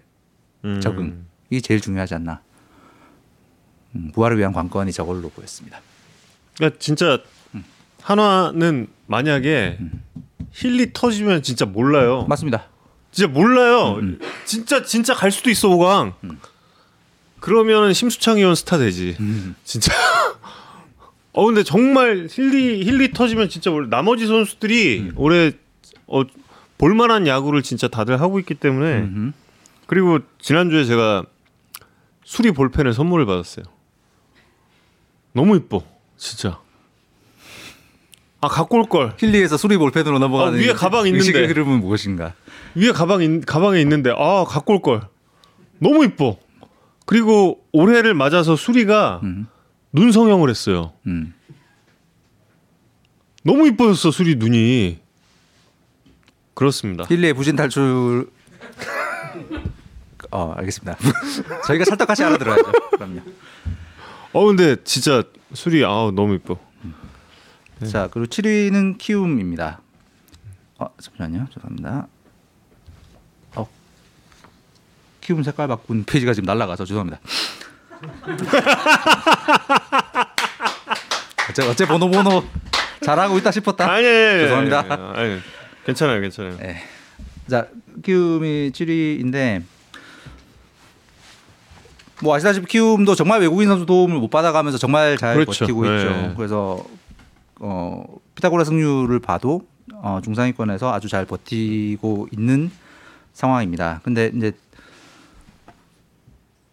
음. 적응이 제일 중요하지 않나. 음, 부활을 위한 관건이 저걸로 보였습니다. 그러니까 진짜 한화는 만약에 힐리 터지면 진짜 몰라요. 맞습니다. 진짜 몰라요. 음, 진짜 진짜 갈 수도 있어 오강. 그러면은 심수창 위원 스타 되지. 음. 진짜. 어 근데 정말 힐리 힐리 터지면 진짜 나머지 선수들이 음. 올해 어 볼만한 야구를 진짜 다들 하고 있기 때문에 음흠. 그리고 지난주에 제가 수리 볼펜을 선물을 받았어요. 너무 이뻐 진짜. 아 갖고 올 걸. 힐리에서 수리 볼펜으로 넘어가는 아, 위에 가방 있는데. 의식의 흐름은 무엇인가? 위에 가방 있, 가방에 있는데 아 갖고 올 걸. 너무 이뻐. 그리고 올해를 맞아서 수리가 음. 눈 성형을 했어요. 음. 너무 이뻐졌어 수리 눈이. 그렇습니다. 힐리의 부진 탈출. 어 알겠습니다. 저희가 찰떡같이 알아들어야죠. 그럼요. 어 근데 진짜 수리 아 너무 이뻐. 네. 자 그리고 7위는 키움입니다. 어 잠시만요. 죄송합니다. 어 키움 색깔 바꾼 페이지가 지금 날라가서 죄송합니다. 어째 어째 번호 번호 잘하고 있다 싶었다. 아니 죄송합니다. 아니, 괜찮아요, 괜찮아요. 네. 자, 키움이 7위인데 뭐 아시다시피 키움도 정말 외국인 선수 도움을 못 받아가면서 정말 잘 그렇죠. 버티고 네. 있죠. 그래서 어 피타고라 승률을 봐도 어 중상위권에서 아주 잘 버티고 있는 상황입니다. 근데 이제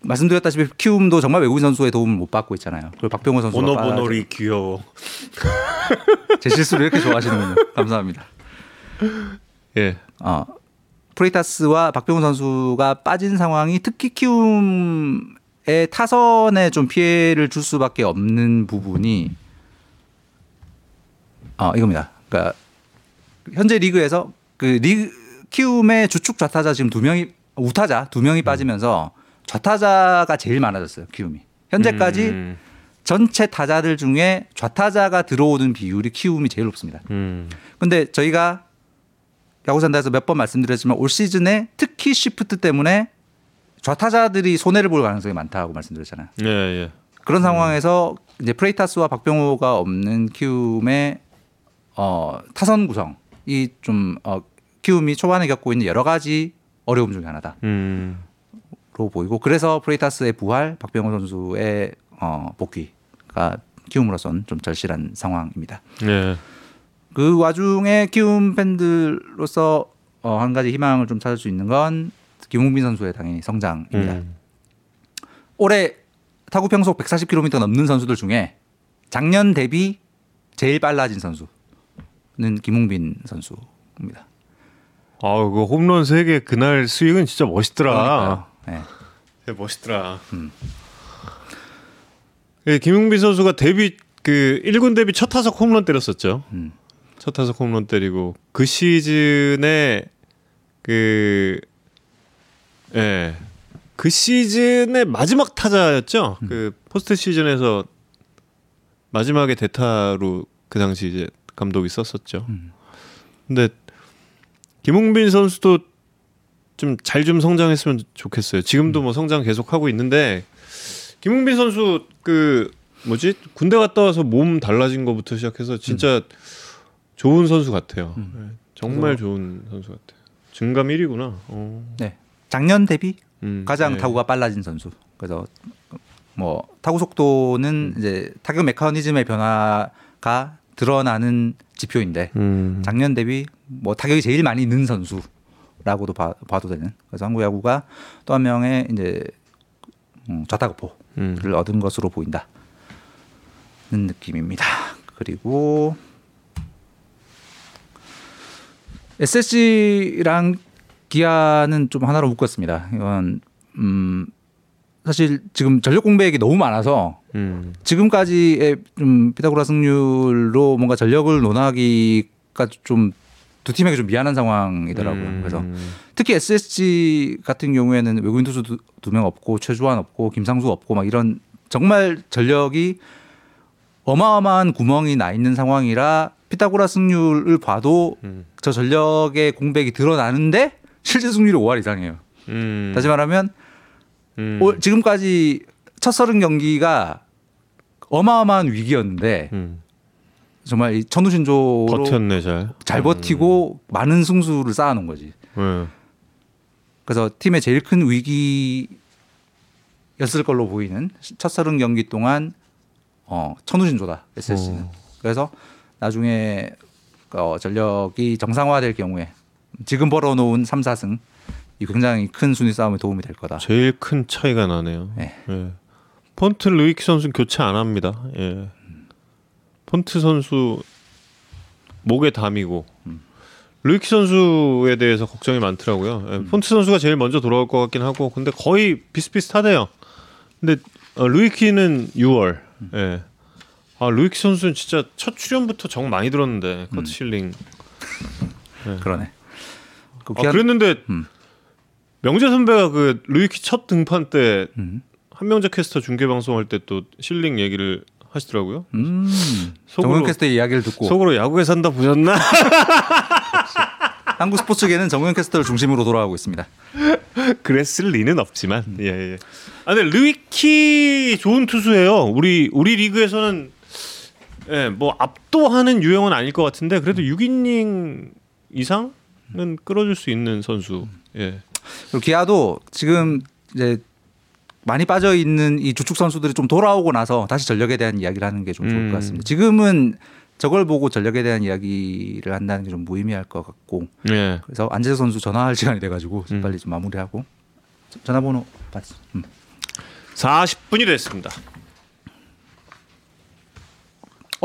말씀드렸다시피 키움도 정말 외국인 선수의 도움을 못 받고 있잖아요. 그리고 박병호 선수가 보노보노리 귀여워. 제 실수를 이렇게 좋아하시는군요. 감사합니다. 예. 어, 프레이타스와 박병호 선수가 빠진 상황이 특히 키움의 타선에 좀 피해를 줄 수밖에 없는 부분이 어, 이겁니다. 그러니까 현재 리그에서 그 리그 키움의 주축 좌타자 지금 두 명이 우타자 두 명이 빠지면서 좌타자가 제일 많아졌어요. 키움이 현재까지 음, 전체 타자들 중에 좌타자가 들어오는 비율이 키움이 제일 높습니다. 음. 근데 저희가 야구산다에서 몇 번 말씀드렸지만 올 시즌에 특히 시프트 때문에 좌타자들이 손해를 볼 가능성이 많다고 말씀드렸잖아요. 예, 예. 그런 상황에서 이제 프레이타스와 박병호가 없는 키움의 어, 타선 구성이 좀 어, 키움이 초반에 겪고 있는 여러 가지 어려움 중에 하나다로 음. 보이고 그래서 프레이타스의 부활, 박병호 선수의 어, 복귀가 키움으로서는 좀 절실한 상황입니다. 예. 그 와중에 키움 팬들로서 어, 한 가지 희망을 좀 찾을 수 있는 건 김웅빈 선수의 당연히 성장입니다. 음. 올해 타구 평속 140km 넘는 선수들 중에 작년 대비 제일 빨라진 선수는 김웅빈 선수입니다. 아, 그 홈런 3개 그날 스윙은 진짜 멋있더라. 네. 예, 멋있더라. 음. 예, 김용빈 선수가 데뷔 그 1군 데뷔 첫 타석 홈런 때렸었죠. 음. 첫 타석 홈런 때리고 그 시즌에 그 예. 그 시즌의 마지막 타자였죠. 그 포스트 시즌에서 마지막에 대타로 그 당시 이제 감독이 썼었죠. 근데 김홍빈 선수도 좀잘좀 성장했으면 좋겠어요. 지금도 뭐 성장 계속 하고 있는데 김홍빈 선수 그 뭐지 군대 갔다 와서 몸 달라진 거부터 시작해서 진짜 좋은 선수 같아요. 네, 정말 좋은 선수 같아요. 증감 1위구나. 어. 네. 작년 대비 음, 가장 네. 타구가 빨라진 선수. 그래서 뭐 타구 속도는 이제 타격 메커니즘의 변화가 드러나는 지표인데 음. 작년 대비 뭐 타격이 제일 많이 는 선수라고도 봐, 봐도 되는. 그래서 한국 야구가 또 한 명의 이제 음, 좌타구포를 음. 얻은 것으로 보인다는 느낌입니다. 그리고 SSG랑 기아는 좀 하나로 묶었습니다. 이건 음 사실 지금 전력 공백이 너무 많아서 음. 지금까지의 좀 피타고라 승률로 뭔가 전력을 논하기가 좀 두 팀에게 좀 미안한 상황이더라고요. 음. 그래서 특히 SSG 같은 경우에는 외국인 투수 두 명 없고 최주환 없고 김상수 없고 막 이런 정말 전력이 어마어마한 구멍이 나 있는 상황이라 피타고라 승률을 봐도 음. 저 전력의 공백이 드러나는데 실제 승률이 5할 이상이에요. 음. 다시 말하면 음. 올- 지금까지 첫 서른 경기가 어마어마한 위기였는데 음. 정말 이 천우신조로 버텼네 잘. 잘 버티고 많은 승수를 쌓아놓은 거지. 네. 그래서 팀의 제일 큰 위기였을 걸로 보이는 첫 서른 경기 동안 어, 천우신조다 SSG는. 어. 그래서 나중에 어, 전력이 정상화될 경우에 지금 벌어놓은 3, 4승 이 굉장히 큰 순위 싸움에 도움이 될 거다. 제일 큰 차이가 나네요. 네. 예. 폰트 르위키 선수 는 교체 안 합니다. 예. 폰트 선수 목에 담이고 르위키 선수에 대해서 걱정이 많더라고요. 예. 폰트 선수가 제일 먼저 돌아올 것 같긴 하고 근데 거의 비슷비슷하대요. 근데 어, 르위키는 6월. 예. 아 르위키 선수는 진짜 첫 출연부터 정 많이 들었는데 커트 실링. 그러네. 그 아, 기아- 그랬는데 음. 명재 선배가 그 르위키 첫 등판 때 음. 한명재 캐스터 중계 방송할 때 또 실링 얘기를 하시더라고요. 음. 정우영 캐스터의 이야기를 듣고 속으로 야구에 산다 보셨나? 한국 스포츠계는 정우영 캐스터를 중심으로 돌아가고 있습니다. 그랬을 리는 없지만 예 예. 아 근데 르위키 좋은 투수예요. 우리 우리 리그에서는 예, 뭐 압도하는 유형은 아닐 것 같은데 그래도 6이닝 이상은 끌어줄 수 있는 선수. 예. 그리고 기아도 지금 이제 많이 빠져 있는 이 주축 선수들이 좀 돌아오고 나서 다시 전력에 대한 이야기를 하는 게좀 좋을 음. 것 같습니다. 지금은 저걸 보고 전력에 대한 이야기를 한다는 게 좀 무의미할 것 같고 예. 그래서 안재석 선수 전화할 시간이 돼가지고 좀 음. 빨리 좀 마무리하고 저- 전화번호 받. 음. 40분이 됐습니다.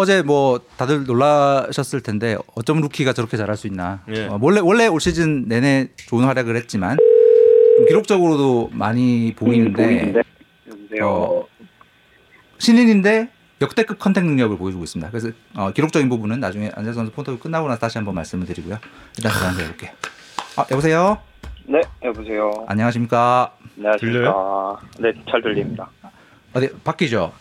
어제 뭐 다들 놀라셨을 텐데 어쩜 루키가 저렇게 잘할 수 있나. 예. 어, 원래 원래 올 시즌 내내 좋은 활약을 했지만 좀 기록적으로도 많이 보이는데 여보세요. 어, 신인인데 역대급 컨택 능력을 보여주고 있습니다. 그래서 어, 기록적인 부분은 나중에 안재 선수 폰터뷰 끝나고 나서 다시 한번 말씀을 드리고요. 일단 저한테 해볼게요. 아 여보세요. 네, 여보세요. 안녕하십니까. 안녕하십니까. 네, 잘 들립니다. 어디 바뀌죠?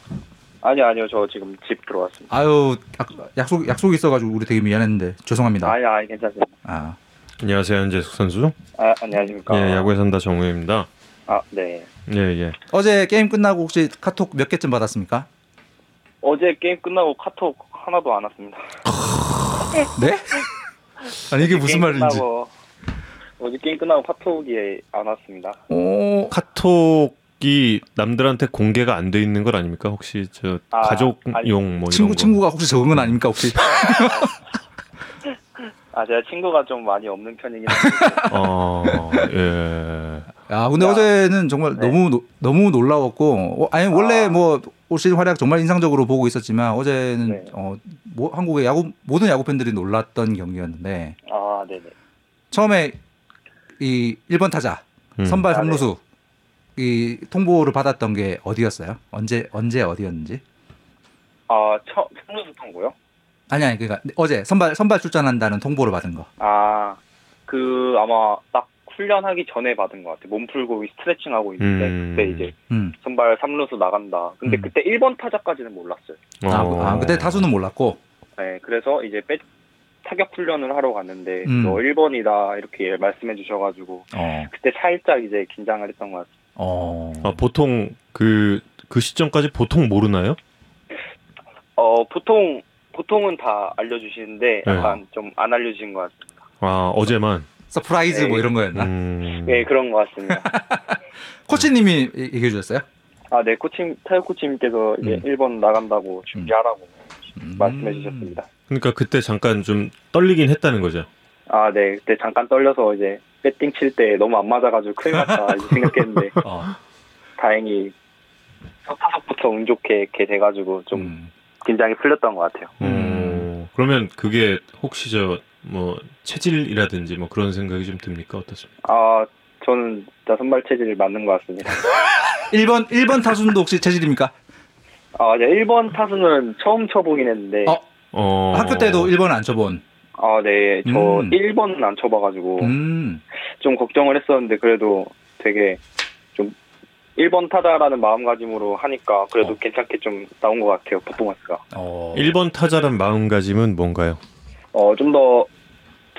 아니 아니요, 저 지금 집 들어왔습니다. 아유 약- 약속 약속 있어가지고 우리 되게 미안했는데 죄송합니다. 아니 아니 괜찮습니다. 아 안녕하세요, 한재숙 선수. 아 안녕하십니까. 예, 야구에 산다 정우입니다. 아 네. 예, 예. 어제 게임 끝나고 혹시 카톡 몇 개쯤 받았습니까? 어제 게임 끝나고 카톡 하나도 안 왔습니다. 네? 아니 이게 무슨 말인지. 끝나고, 어제 게임 끝나고 카톡이 안 왔습니다. 오, 카톡 이 남들한테 공개가 안 돼 있는 건 아닙니까? 혹시 저 아, 가족용 아니, 뭐 이런 친구 거. 친구가 혹시 적은 건 아닙니까 혹시? 아 제가 친구가 좀 많이 없는 편이긴 한데. 어, 예. 야, 근데 야. 어제는 정말 네. 너무 노- 너무 놀라웠고, 어, 아니 원래 아. 뭐올 시즌 활약 정말 인상적으로 보고 있었지만 어제는 네. 어, 뭐, 한국의 야구 모든 야구 팬들이 놀랐던 경기였는데 아 네네. 처음에 이 1번 타자 음. 선발 아, 네. 삼루수 이 통보를 받았던 게 어디였어요? 언제 언제 어디였는지? 아첫 성루수 통고요. 아니 아니 그러니까 어제 선발 선발 출전한다는 통보를 받은 거. 아 그 아마 딱 훈련하기 전에 받은 것 같아. 몸 풀고 스트레칭 하고 있는데 음. 그때 이제 음. 선발 3루수 나간다. 근데 음. 그때 1번 타자까지는 몰랐어요. 아, 어. 아, 그때 타수는 몰랐고. 네, 그래서 이제 빼, 타격 훈련을 하러 갔는데 음. 너 1번이다 이렇게 말씀해 주셔가지고 어. 그때 살짝 이제 긴장을 했던 것 같아요. 어. 아, 보통 그, 그 시점까지 보통 모르나요? 어 보통 보통은 다 알려주시는데 네. 약간 좀안 알려주신 것 같아요. 아, 어제만. surprise 네. 뭐 이런 거였나? 음. 네 그런 것 같습니다. 코치님이 얘- 얘기해 주셨어요? 아, 네 코치 타격 코치님께서 이제 음. 1번 나간다고 준비하라고 음. 말씀해 주셨습니다. 그러니까 그때 잠깐 좀 떨리긴 했다는 거죠. 아, 네 그때 잠깐 떨려서 이제 배팅 칠 때 너무 안 맞아가지고 큰일 났다 이렇게 생각했는데 어. 다행히 첫 타석부터 운 좋게 이렇게 돼가지고 좀 음. 긴장이 풀렸던 것 같아요. 어, 그러면 그게 혹시 저 뭐 체질이라든지 뭐 그런 생각이 좀 듭니까? 어떻습니까? 아, 저는 진짜 선발 체질이 맞는 것 같습니다. 1번 1번 타순도 혹시 체질입니까? 아, 이제 1번 타수는 처음 쳐보긴 했는데, 어. 어. 학교 때도 1번 안 쳐본. 아, 네, 저 음. 1번은 안 쳐봐가지고 음. 좀 걱정을 했었는데 그래도 되게 좀 1번 타자라는 마음가짐으로 하니까 그래도 어. 괜찮게 좀 나온 것 같아요, 퍼포먼스가. 어. 1번 타자란 마음가짐은 뭔가요? 어, 좀 더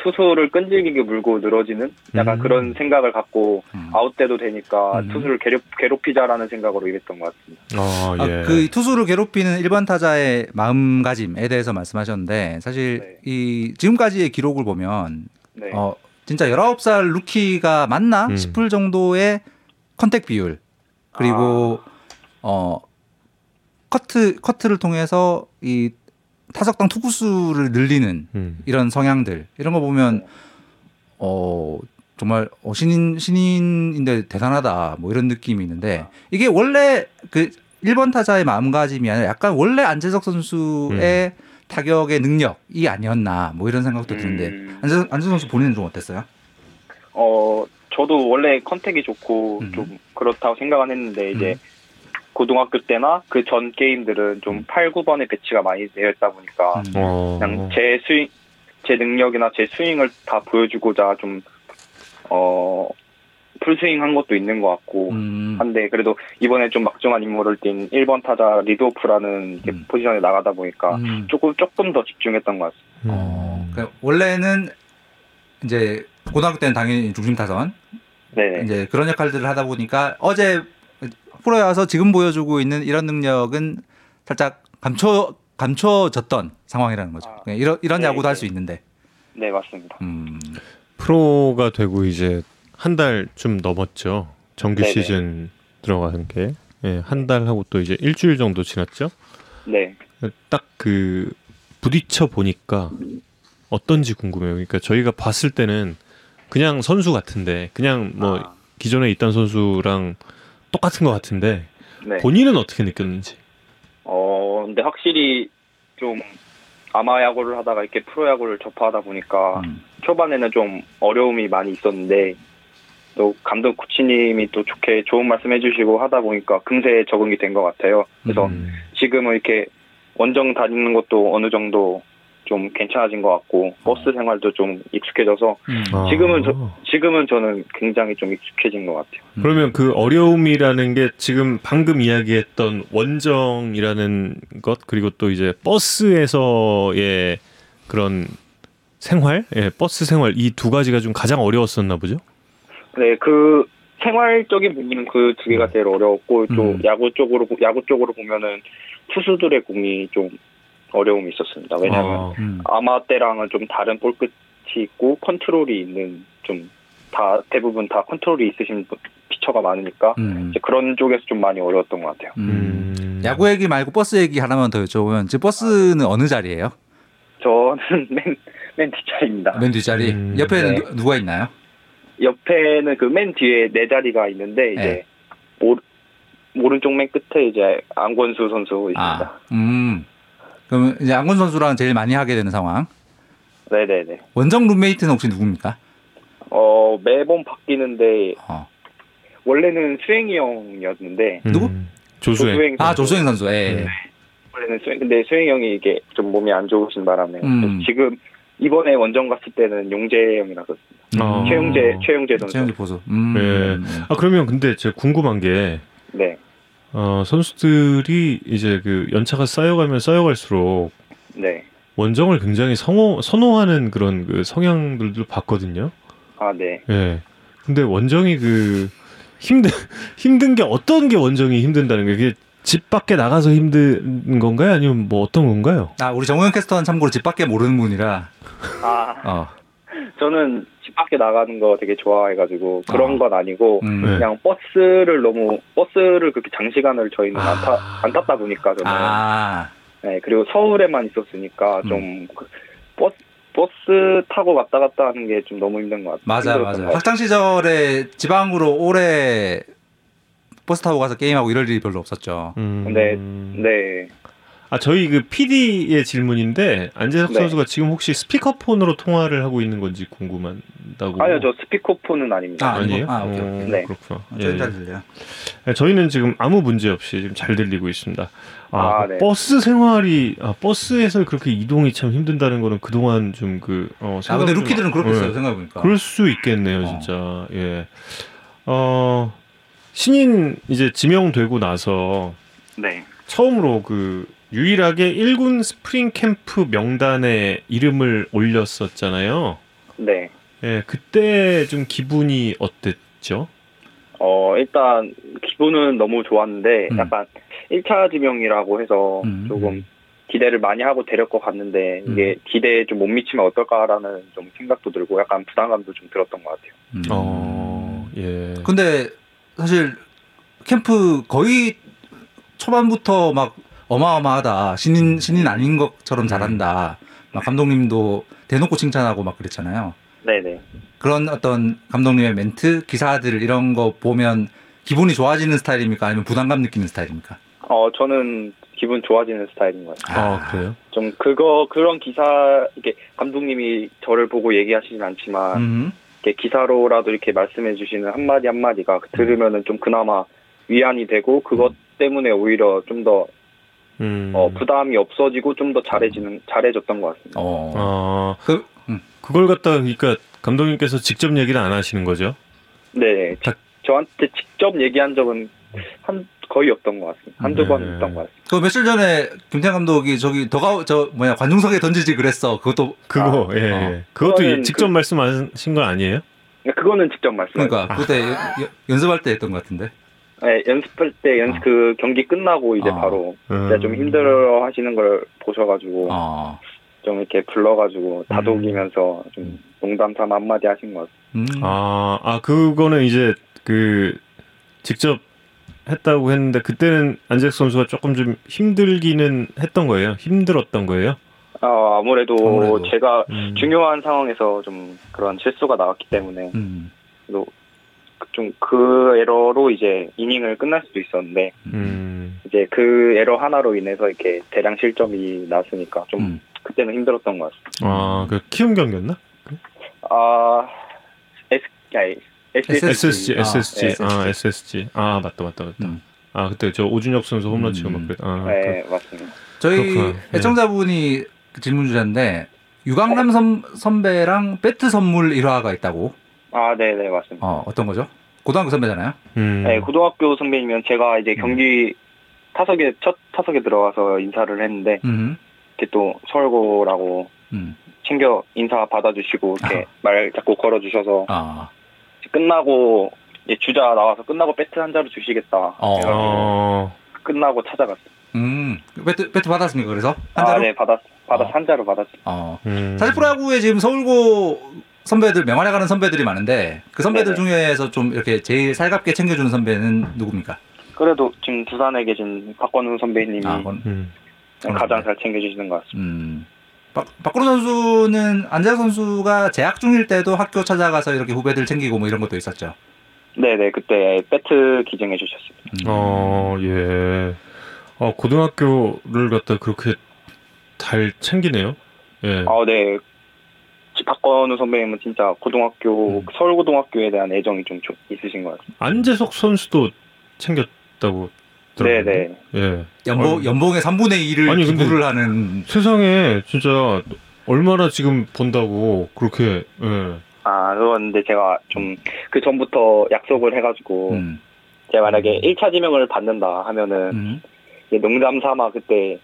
투수를 끈질기게 물고 늘어지는 약간 음. 그런 생각을 갖고 음. 아웃돼도 되니까 음. 투수를 괴롭, 괴롭히자라는 생각으로 임했던 것 같습니다. 아, 아, 예. 그 투수를 괴롭히는 1번 타자의 마음가짐에 대해서 말씀하셨는데 사실 네. 이 지금까지의 기록을 보면 네. 어 진짜 19살 루키가 맞나 음. 싶을 정도의 contact 비율 그리고 아. 어 커트 커트를 통해서 이 타석당 투구수를 늘리는 음. 이런 성향들 이런 거 보면 네. 어 정말 어, 신인 신인인데 대단하다 뭐 이런 느낌이 있는데 이게 원래 그 1번 타자의 마음가짐이 아니라 약간 원래 안재석 선수의 타격의 능력이 아니었나 뭐 이런 생각도 드는데 음. 안재석, 안재석 선수 본인은 좀 어땠어요? 어, 저도 원래 contact이 좋고 음. 좀 그렇다고 생각은 했는데 이제 고등학교 때나 그 전 게임들은 좀 음. 8, 9번의 배치가 많이 되어 있다 보니까 음. 어. 그냥 제 스윙, 제 능력이나 제 스윙을 다 보여주고자 좀, 어, 풀스윙 한 것도 있는 것 같고 음. 한데 그래도 이번에 좀 막중한 임무를 띈 1번 타자 리드오프라는 음. 포지션에 나가다 보니까 음. 조금, 조금 더 집중했던 것 같습니다. 음. 어, 그러니까 원래는 이제 고등학교 때는 당연히 중심 타선 네네. 이제 그런 역할들을 하다 보니까 어제 프로에 와서 지금 보여주고 있는 이런 능력은 살짝 감춰 감춰졌던 상황이라는 거죠. 아, 그냥 이런 이런 네, 야구도 할 네. 수 있는데. 네, 맞습니다. 음. 프로가 되고 이제 한 달 좀 넘었죠. 정규 네네. 시즌 들어가는 게. 예, 한 달 하고 또 이제 일주일 정도 지났죠. 네. 딱 그 부딪혀 보니까 어떤지 궁금해요. 그러니까 저희가 봤을 때는 그냥 선수 같은데 그냥 뭐 아, 기존에 있던 선수랑 똑같은 것 같은데 네. 본인은 어떻게 느꼈는지. 어, 근데 확실히 좀 아마 야구를 하다가 이렇게 프로 야구를 접하다 보니까 음. 초반에는 좀 어려움이 많이 있었는데 또 감독 코치님이 또 좋게 좋은 말씀 해주시고 하다 보니까 금세 적응이 된 것 같아요. 그래서 음. 지금은 이렇게 원정 다니는 것도 어느 정도 좀 괜찮아진 것 같고 버스 생활도 좀 익숙해져서 음. 아. 지금은 저- 지금은 저는 굉장히 좀 익숙해진 것 같아요. 그러면 그 어려움이라는 게 지금 방금 이야기했던 원정이라는 것 그리고 또 이제 버스에서의 그런 생활, 예, 버스 생활 이 두 가지가 좀 가장 어려웠었나 보죠. 네, 그 생활적인 부분은 그 두 개가 제일 어려웠고 또 음. 야구 쪽으로 야구 쪽으로 보면은 투수들의 공이 좀 어려움이 있었습니다. 왜냐하면 아, 음. 아마 때랑은 좀 다른 볼 끝이 있고 컨트롤이 있는 좀 다 대부분 다 컨트롤이 있으신 분- 피처가 많으니까 음. 이제 그런 쪽에서 좀 많이 어려웠던 것 같아요. 음. 음. 야구 얘기 말고 버스 얘기 하나만 더 여쭤보면 지금 버스는 어느 자리예요? 저는 맨, 맨 뒷자리입니다. 맨 뒷자리. 음. 옆에는 네. 누, 누가 있나요? 옆에는 그 맨 뒤에 네 자리가 있는데 이제 네. 오, 오른쪽 맨 끝에 이제 안권수 선수 있습니다. 아, 음. 그러면 이제 안건 선수랑 제일 많이 하게 되는 상황. 네네네. 원정 룸메이트는 혹시 누굽니까? 어 매번 바뀌는데 어. 원래는 수행이 형이었는데 음. 누구? 조수행. 조수행 아. 조수행 선수. 예. 네. 원래는 수행 근데 수행이 형이 이게 좀 몸이 안 좋으신 바람에 음. 지금 이번에 원정 갔을 때는 용재 형이라서 아. 최용재 최용재 선수. 최영지 보수. 음. 네. 음. 아 그러면 근데 제가 궁금한 게 네. 어, 선수들이 이제 그 연차가 쌓여가면 쌓여갈수록 네. 원정을 굉장히 성호, 선호하는 그런 그 성향들도 봤거든요. 아 네. 예. 근데 원정이 그 힘든 힘든 게 어떤 게 원정이 힘든다는 게 이게 집 밖에 나가서 힘든 건가요? 아니면 뭐 어떤 건가요? 아 우리 정우영 캐스터는 참고로 집 밖에 모르는 분이라. 아 어. 저는 집 밖에 나가는 거 되게 좋아해가지고 그런 아. 건 아니고 음. 네. 그냥 버스를 너무 버스를 그렇게 장시간을 저희는 아. 안, 타, 안 탔다 보니까 저는 아. 네, 그리고 서울에만 있었으니까 음. 좀그 버스 버스 타고 왔다 갔다 하는 게 좀 너무 힘든 것 같아요. 맞아 힘들었던 맞아. 것 같아요. 학창 시절에 지방으로 오래 버스 타고 가서 게임하고 이럴 일이 별로 없었죠. 음. 네. 네. 아 저희 그 PD의 질문인데 안재석 네. 선수가 지금 혹시 스피커폰으로 통화를 하고 있는 건지 궁금 하다고. 아니요, 저 스피커폰은 아닙니다. 아, 아니에요? 아, 오케이, 어, 네. 그렇구나. 어, 예, 예. 잘 들려요. 네, 저희는 지금 아무 문제 없이 지금 잘 들리고 있습니다. 아, 아, 그 네. 버스 생활이 아, 버스에서 그렇게 이동이 참 힘든다는 거는 그동안 좀그 어, 아 근데 좀- 루키들은 그렇게 예. 했어요 생각해 보니까. 그럴 수 있겠네요, 어. 진짜. 예. 어, 신인 이제 지명되고 나서 네. 처음으로 그 유일하게 1군 스프링 캠프 명단에 이름을 올렸었잖아요. 네. 예, 그때 좀 기분이 어땠죠? 어, 일단 기분은 너무 좋았는데 음. 약간 1차 지명이라고 해서 음. 조금 기대를 많이 하고 데려고 갔는데 이게 음. 기대에 좀 못 미치면 어떨까라는 좀 생각도 들고 약간 부담감도 좀 들었던 것 같아요. 음. 어, 예. 근데 사실 캠프 거의 초반부터 막 어마어마하다 신인 신인 아닌 것처럼 잘한다. 막 감독님도 대놓고 칭찬하고 막 그랬잖아요. 네네. 그런 어떤 감독님의 멘트, 기사들 이런 거 보면 기분이 좋아지는 스타일입니까? 아니면 부담감 느끼는 스타일입니까? 어, 저는 기분 좋아지는 스타일인 것 같아요. 아, 그래요? 좀 그거 그런 기사 이렇게 감독님이 저를 보고 얘기하시진 않지만 음. 이렇게 기사로라도 이렇게 말씀해 주시는 한마디 한마디가 들으면은 좀 그나마 위안이 되고 그것 때문에 오히려 좀더 음. 어, 부담이 없어지고 좀 더 잘해지는 잘해졌던 것 같습니다. 어. 아, 그 음. 그걸 갖다가 그러니까 감독님께서 직접 얘기를 안 하시는 거죠? 네, 자- 저한테 직접 얘기한 적은 한 거의 없던 것 같습니다. 한두 네. 번 있던 것 같습니다. 그 며칠 전에 김태형 감독이 저기 더가 저 뭐야 관중석에 던지지 그랬어. 그것도 그거, 예, 어. 예. 그것도 그거는 직접 그- 말씀하신 건 아니에요? 그러니까 그거는 직접 말씀하셨어요. 그러니까 그때 연- 연- 연습할 때 했던 것 같은데. 네, 연습할 때 연습 어. 그 경기 끝나고 이제 어. 바로 음. 좀 힘들어 하시는 걸 보셔가지고 어. 좀 이렇게 불러가지고 다독이면서 좀 농담 삼아 한마디 하신 것. 음. 아, 아 그거는 이제 그 직접 했다고 했는데 그때는 안재석 선수가 조금 좀 힘들기는 했던 거예요. 힘들었던 거예요. 아, 아무래도, 아무래도. 제가 음. 중요한 상황에서 좀 그런 실수가 나왔기 때문에 음. 좀 그 에러로 이제 이닝을 끝날 수도 있었는데 음. 이제 그 에러 하나로 인해서 이렇게 대량 실점이 났으니까 좀 음. 그때는 힘들었던 것 같습니다. 아, 그 키움 경기였나? 아 S 아니, SSG, SSG, 아, SSG, SSG. 아, SSG. 아, 맞다, 맞다, 맞다. 음. 아, 그때 저 오준혁 선수 홈런 치고 음. 막 그래. 아, 네 맞습니다. 저희 그렇구나. 네. 애청자분이 그 질문 주셨는데 유강남 선, 선배랑 배트 선물 일화가 있다고. 아 네 네 맞습니다. 어, 어떤 거죠? 고등학교 선배잖아요. 그, 음. 네 고등학교 선배이면 제가 이제 음. 경기 타석에 첫 타석에 들어가서 인사를 했는데 음. 이렇게 또 서울고라고 음. 챙겨 인사 받아주시고 이렇게 말 자꾸 걸어주셔서 아. 끝나고 이제 주자 나와서 끝나고 배트 한 자루 주시겠다. 어. 끝나고 찾아갔어요. 음. 배트 배트 받았습니까? 그래서 한 아, 자루? 네 받았 받았 어. 한 자루 받았어요. 어. 음. 사실 프로야구에 지금 서울고 선배들 명안에 가는 선배들이 많은데 그 선배들 네네. 중에서 좀 이렇게 제일 살갑게 챙겨주는 선배는 누굽니까? 그래도 지금 두산에 계신 박건우 선배님이 아, 음. 가장 잘 챙겨주시는 것 같습니다. 음. 박, 박근호 선수는 안재석 선수가 재학 중일 때도 학교 찾아가서 이렇게 후배들 챙기고 뭐 이런 것도 있었죠. 네네 그때 배트 기증해 주셨어요. 음. 어, 예. 어, 고등학교를 갖다 그렇게 잘 챙기네요. 예. 아, 네. 박건우 선배님은 진짜 고등학교 음. 서울고등학교에 대한 애정이 좀 좀 있으신 것 같습니다. 안재석 선수도 챙겼다고 들었는데. 네네. 예. 연봉, 연봉의 3분의 1을 아니, 기부를 하는 세상에 진짜 얼마나 지금 본다고 그렇게 예. 아 그런데 제가 좀 그 전부터 약속을 해가지고 음. 제가 만약에 1차 지명을 받는다 하면은 음. 이제 농담 삼아 그때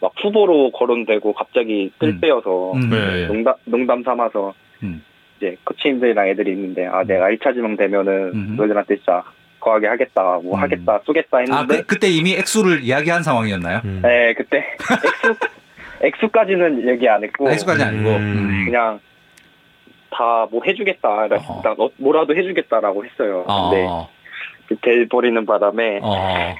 막 후보로 거론되고 갑자기 뜰 음. 때여서 음. 네, 예. 농담, 농담 삼아서 음. 이제 코치님들이랑 애들이 있는데 아 내가 1차 지명 되면은 음. 너희들한테 진짜 거하게 하겠다 뭐 음. 하겠다 쏘겠다 아, 했는데 그, 그때 이미 액수를 이야기한 상황이었나요? 음. 네 그때 액수 액수까지는 얘기 안 했고 아, 액수까지 아니고. 음. 음. 그냥 다 뭐 해주겠다 어. 나 뭐라도 해주겠다라고 했어요 근데 어. 돼 버리는 바람에 어.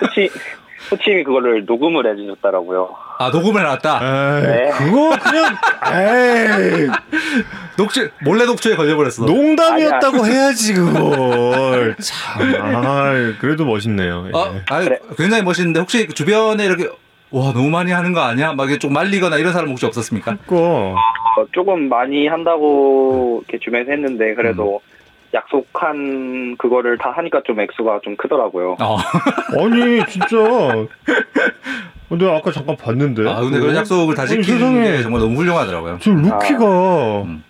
코치 코치님이 그거를 녹음을 해주셨더라고요 아, 녹음을 해놨다. 에이, 네. 그거 그냥 에이, 녹취, 몰래 녹취에 걸려버렸어. 농담이었다고 해야지 그걸 참 아, 그래도 멋있네요. 예. 어, 아, 그래. 굉장히 멋있는데 혹시 주변에 이렇게 와 너무 많이 하는 거 아니야? 막 이렇게 좀 말리거나 이런 사람 혹시 없었습니까? 그거 어, 조금 많이 한다고 이렇게 주변에서 했는데 그래도 음. 약속한 그거를 다 하니까 좀 액수가 좀 크더라고요. 어. 아니 진짜 내가 아까 잠깐 봤는데 아 근데 그런? 약속을 다 아니, 지키는. 게 정말 너무 훌륭하더라고요. 지금 루키가 음.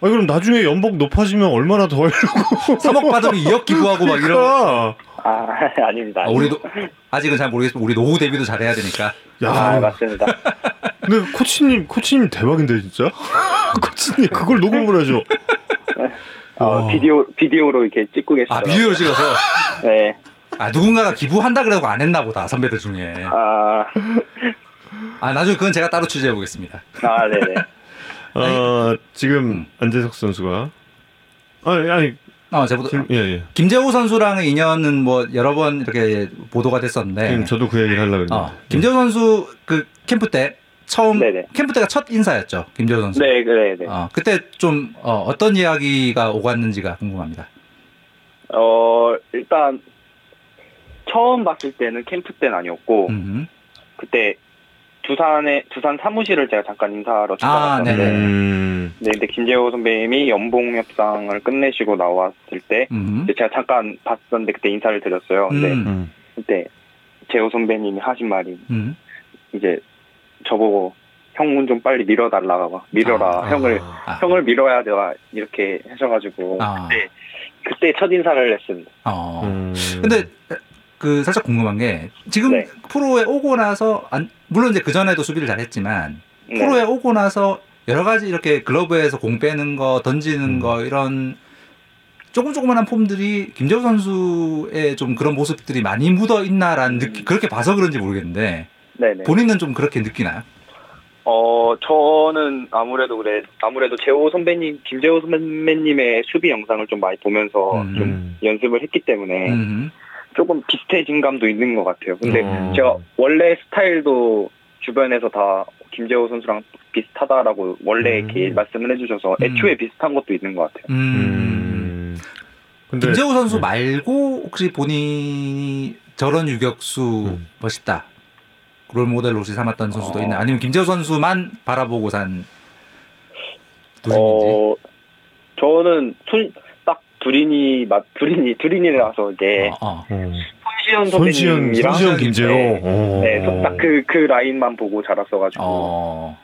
아 그럼 나중에 연봉 높아지면 얼마나 더 하려고 3억 받으면 2억 기부하고 막 이런. 아 아닙니다. 아, 우리도 아직은 잘 모르겠지만 우리 노후 대비도 잘해야 되니까. 야 아 맞습니다. 근데 코치님 코치님 대박인데 진짜 코치님 그걸 녹음을 해줘 어, 와. 비디오 비디오로 이렇게 찍고 아 계시더라고요. 비디오 찍어서 네. 아 누군가가 기부한다 그래도 안 했나 보다 선배들 중에. 아, 아 나중에 그건 제가 따로 취재해 보겠습니다. 아 네네. 어, 지금 음. 안재석 선수가 아니 아니 어 제보도 지금 예예 김재호 선수랑의 인연은 뭐 여러 번 이렇게 보도가 됐었는데. 지금 저도 그 얘기를 하려고 했는데 어, 김재호 선수 그 캠프 때 처음 네네. 캠프 때가 첫 인사였죠. 김재호 선수. 네, 그래, 네. 어, 그때 좀 어, 떤 이야기가 오갔는지가 궁금합니다. 어, 일단 처음 봤을 때는 캠프 때는 아니었고 음. 그때 두산에 두산 사무실을 제가 잠깐 인사하러 아, 찾아갔는데 네네. 음, 네, 근데 김재호 선배님이 연봉 협상을 끝내시고 나왔을 때 음. 이제 제가 잠깐 봤었는데 그때 인사를 드렸어요. 근데 음. 음. 그때 재호 선배님이 하신 말이 음. 이제 저보고 형은 좀 빨리 밀어달라고 밀어라 아, 형을 아. 형을 밀어야 돼와 이렇게 하셔가지고 아. 그때 그때 첫 인사를 했습니다. 어. 음. 근데 그 살짝 궁금한 게 지금 네. 프로에 오고 나서 안, 물론 이제 그 전에도 수비를 잘했지만 네. 프로에 오고 나서 여러 가지 이렇게 글러브에서 공 빼는 거 던지는 음. 거 이런 조금 조그만한 폼들이 김재호 선수의 좀 그런 모습들이 많이 묻어 있나라는 느낌 그렇게 봐서 그런지 모르겠는데 네네. 본인은 좀 그렇게 느끼나요? 어, 저는 아무래도 그래, 아무래도 재호 선배님, 김재호 선배님의 수비 영상을 좀 많이 보면서 음. 좀 음. 연습을 했기 때문에 음. 조금 비슷해진 감도 있는 것 같아요. 근데 어. 제가 원래 스타일도 주변에서 다 김재호 선수랑 비슷하다라고 원래 음. 이렇게 말씀을 해주셔서 음. 애초에 비슷한 것도 있는 것 같아요. 근데 김재호 선수 네. 말고 혹시 본인이 저런 유격수 음. 멋있다 롤 모델로 혹시 삼았던 선수도 어. 있나? 아니면 김재호 선수만 바라보고 산 둘인지? 어, 저는 손, 딱 두린이, 맞, 두린이, 두린이라서 이제 어, 어. 어. 손시현 손시현, 선배님이랑 손시현 김재호. 네, 어. 네, 딱 그, 그 라인만 보고 자랐어가지고. 어.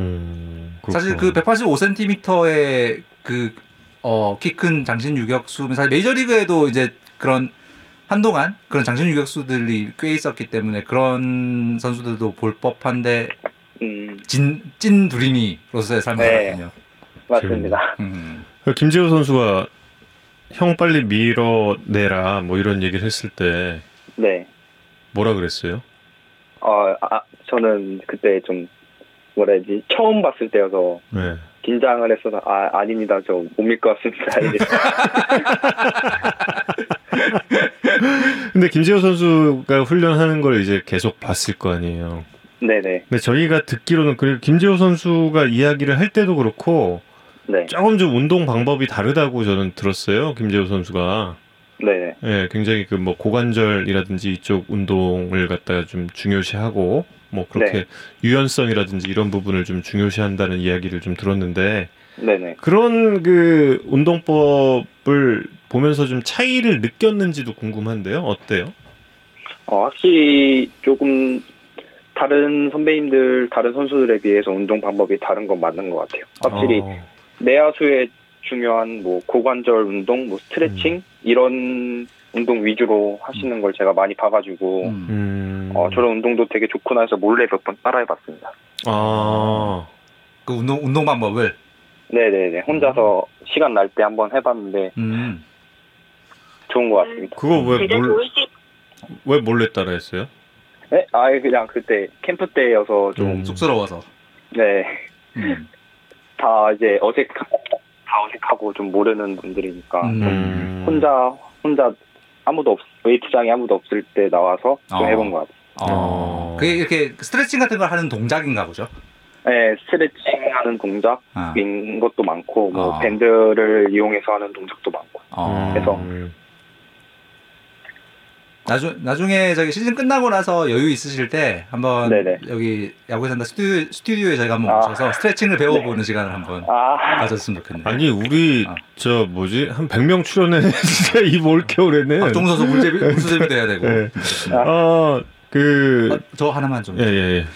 음, 사실 그 그렇구나. 185cm의 그, 어, 키 큰 장신 유격수는 사실 메이저리그에도 이제 그런 한동안 그런 장신 유격수들이 꽤 있었기 때문에 그런 선수들도 볼 법한데 음, 진, 찐 두린이로서의 삶을 네. 살았군요. 맞습니다. 음. 그 김재호 선수가 형 빨리 밀어내라 뭐 이런 얘기를 했을 때 네. 뭐라 그랬어요? 어, 아, 저는 그때 좀, 뭐라 해야지, 처음 봤을 때여서 네. 긴장을 했어서, 아, 아닙니다. 저 못 밀 것 같습니다. 근데 김재호 선수가 훈련하는 걸 이제 계속 봤을 거 아니에요. 네네. 근데 저희가 듣기로는 그리고 김재호 선수가 이야기를 할 때도 그렇고 네. 조금 좀 운동 방법이 다르다고 저는 들었어요. 김재호 선수가. 네네. 예, 굉장히 그 뭐 고관절이라든지 이쪽 운동을 갖다가 좀 중요시하고 뭐 그렇게 네. 유연성이라든지 이런 부분을 좀 중요시한다는 이야기를 좀 들었는데 네네. 그런 그 운동법을 보면서 좀 차이를 느꼈는지도 궁금한데요. 어때요? 어, 확실히 조금 다른 선배님들, 다른 선수들에 비해서 운동 방법이 다른 건 맞는 것 같아요. 확실히 어, 내야수의 중요한 뭐 고관절 운동, 뭐 스트레칭 이런 운동 위주로 하시는 걸 제가 많이 봐가지고 음. 음. 어, 저런 운동도 되게 좋구나 해서 몰래 몇 번 따라해봤습니다. 아, 그 운동, 운동 방법을. 네네네. 혼자서 시간 날 때 한번 해봤는데 음. 좋은 것 같습니다. 그거 왜 몰, 왜 몰래 따라 했어요? 네? 아예 그냥 그때 캠프 때여서 좀, 음. 쑥스러워서. 네. 음. 다 이제 어색, 다 어색하고 좀 모르는 분들이니까 음. 음. 혼자, 혼자 아무도 없, 웨이트장에 아무도 없을 때 나와서 좀 어. 해본 것 같아요. 어. 어. 그게 이렇게 스트레칭 같은 걸 하는 동작인가 보죠. 네, 스트레칭 하는 동작인 아. 것도 많고, 뭐, 어. 밴드를 이용해서 하는 동작도 많고. 어. 그래서 음. 나중 나중에 저기 시즌 끝나고 나서 여유 있으실 때 한번 네네. 여기 야구에 산다 스튜디오, 스튜디오에 저희가 한번 아. 모셔서 스트레칭을 배워보는 시간을 한번 아, 가졌으면 좋겠네요. 아니 우리 아. 저 뭐지 한 100명 출연해 진짜 이 올겨울에는 박종 선수 물제비 물수제비 돼야 되고. 네. 아. 그 어그 어, 저 하나만 좀. 예, 예, 예.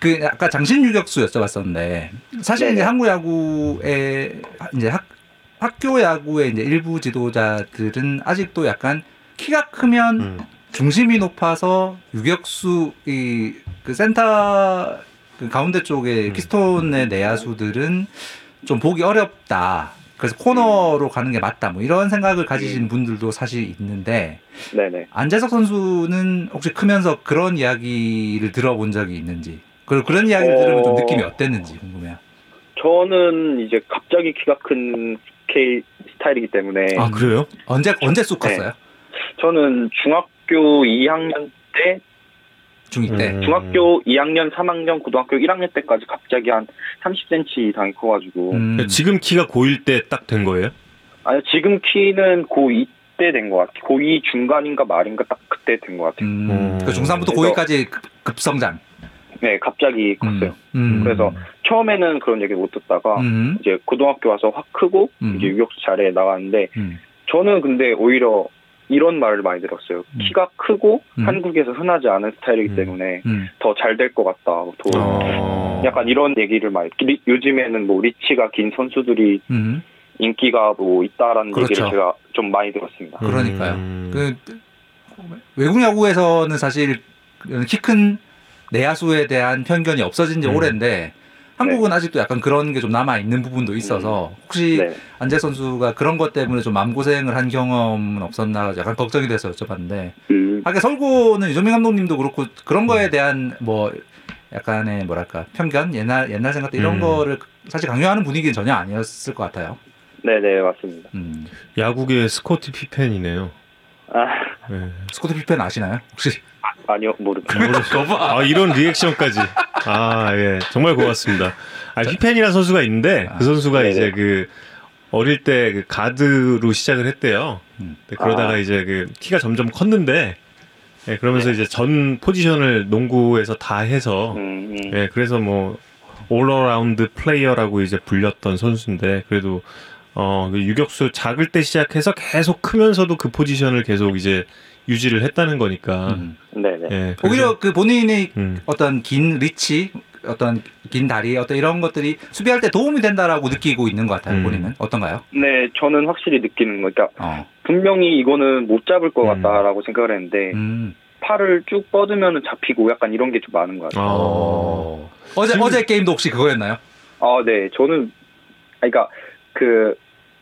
그 아까 장신 유격수 여쭤봤었는데 사실. 이제 한국 야구의 이제 학 학교 야구의 이제 일부 지도자들은 아직도 약간 키가 크면 음. 중심이 높아서 유격수 이 그 센터 그 가운데 쪽에 음. 키스톤의 내야수들은 좀 보기 어렵다. 그래서 코너로 가는 게 맞다. 뭐 이런 생각을 가지신 분들도 사실 있는데 네네. 안재석 선수는 혹시 크면서 그런 이야기를 들어본 적이 있는지 그리고 그런 이야기를 어. 들으면 좀 느낌이 어땠는지 궁금해요. 저는 이제 갑자기 키가 큰 스케일 스타일이기 때문에 아 그래요? 언제 언제 쑥 컸어요? 저는 중학 교 2학년 때, 중2 때. 음. 중학교 2학년, 3학년, 고등학교 1학년 때까지 갑자기 한 30cm 이상이 커가지고 음. 그러니까 지금 키가 고1 때 딱 된 거예요? 아니 지금 키는 고2 때 된 것 같아요. 고2 중간인가 말인가 딱 그때 된 것 같아요. 음. 음. 그 중3부터 그래서- 고2까지 급성장. 네, 갑자기 컸어요. 음. 그래서 처음에는 그런 얘기 못 듣다가 음. 이제 고등학교 와서 확 크고 음. 이제 유격수 자리에 나갔는데 음. 저는 근데 오히려 이런 말을 많이 들었어요. 음. 키가 크고 음. 한국에서 흔하지 않은 스타일이기 음. 때문에 음. 더잘 될 것 같다. 더 어. 약간 이런 얘기를 많이 리- 요즘에는 뭐 리치가 긴 선수들이 음. 인기가 뭐 있다라는 그렇죠. 얘기를 제가 좀 많이 들었습니다. 그러니까요. 음. 그 외국 야구에서는 사실 키 큰 내야수에 대한 편견이 없어진 지 음. 오래인데 한국은 아직도 약간 그런 게 좀 남아 있는 부분도 있어서 혹시 네. 안재 선수가 그런 것 때문에 좀 마음고생을 한 경험은 없었나 약간 걱정이 돼서 여쭤봤는데 음, 하게 설고는 유정민 감독님도 그렇고 그런 거에 대한 뭐 약간의 뭐랄까 편견, 옛날 옛날 생각들 이런 음. 거를 사실 강요하는 분위기는 전혀 아니었을 것 같아요. 네네 맞습니다. 음. 야구계 스코티 피펜이네요. 아 네. 스코트 피펜 아시나요? 혹시? 아니요 모릅니다. 아 이런 리액션까지. 아 예, 정말 고맙습니다. 아 피펜이라는 선수가 있는데 그 선수가 네네. 이제 그 어릴 때 그 가드로 시작을 했대요. 음. 그러다가 아. 이제 그 키가 점점 컸는데, 예, 그러면서 이제 전 포지션을 농구에서 다 해서, 음, 음. 예, 그래서 뭐 all-around player라고 이제 불렸던 선수인데 그래도 어, 그 유격수 작을 때 시작해서 계속 크면서도 그 포지션을 계속 이제 유지를 했다는 거니까. 음. 네네. 예, 오히려 그 본인의 음. 어떤 긴 리치, 어떤 긴 다리, 어떤 이런 것들이 수비할 때 도움이 된다라고 느끼고 있는 것 같아요. 음. 본인은 어떤가요? 네 저는 확실히 느끼는 거 그러니까 어. 분명히 이거는 못 잡을 것 음. 같다라고 생각을 했는데 음. 팔을 쭉 뻗으면 잡히고 약간 이런 게 좀 많은 것 같아요. 어. 어제 지금- 어제 게임도 혹시 그거였나요? 아, 네. 저는, 아, 그러니까, 그,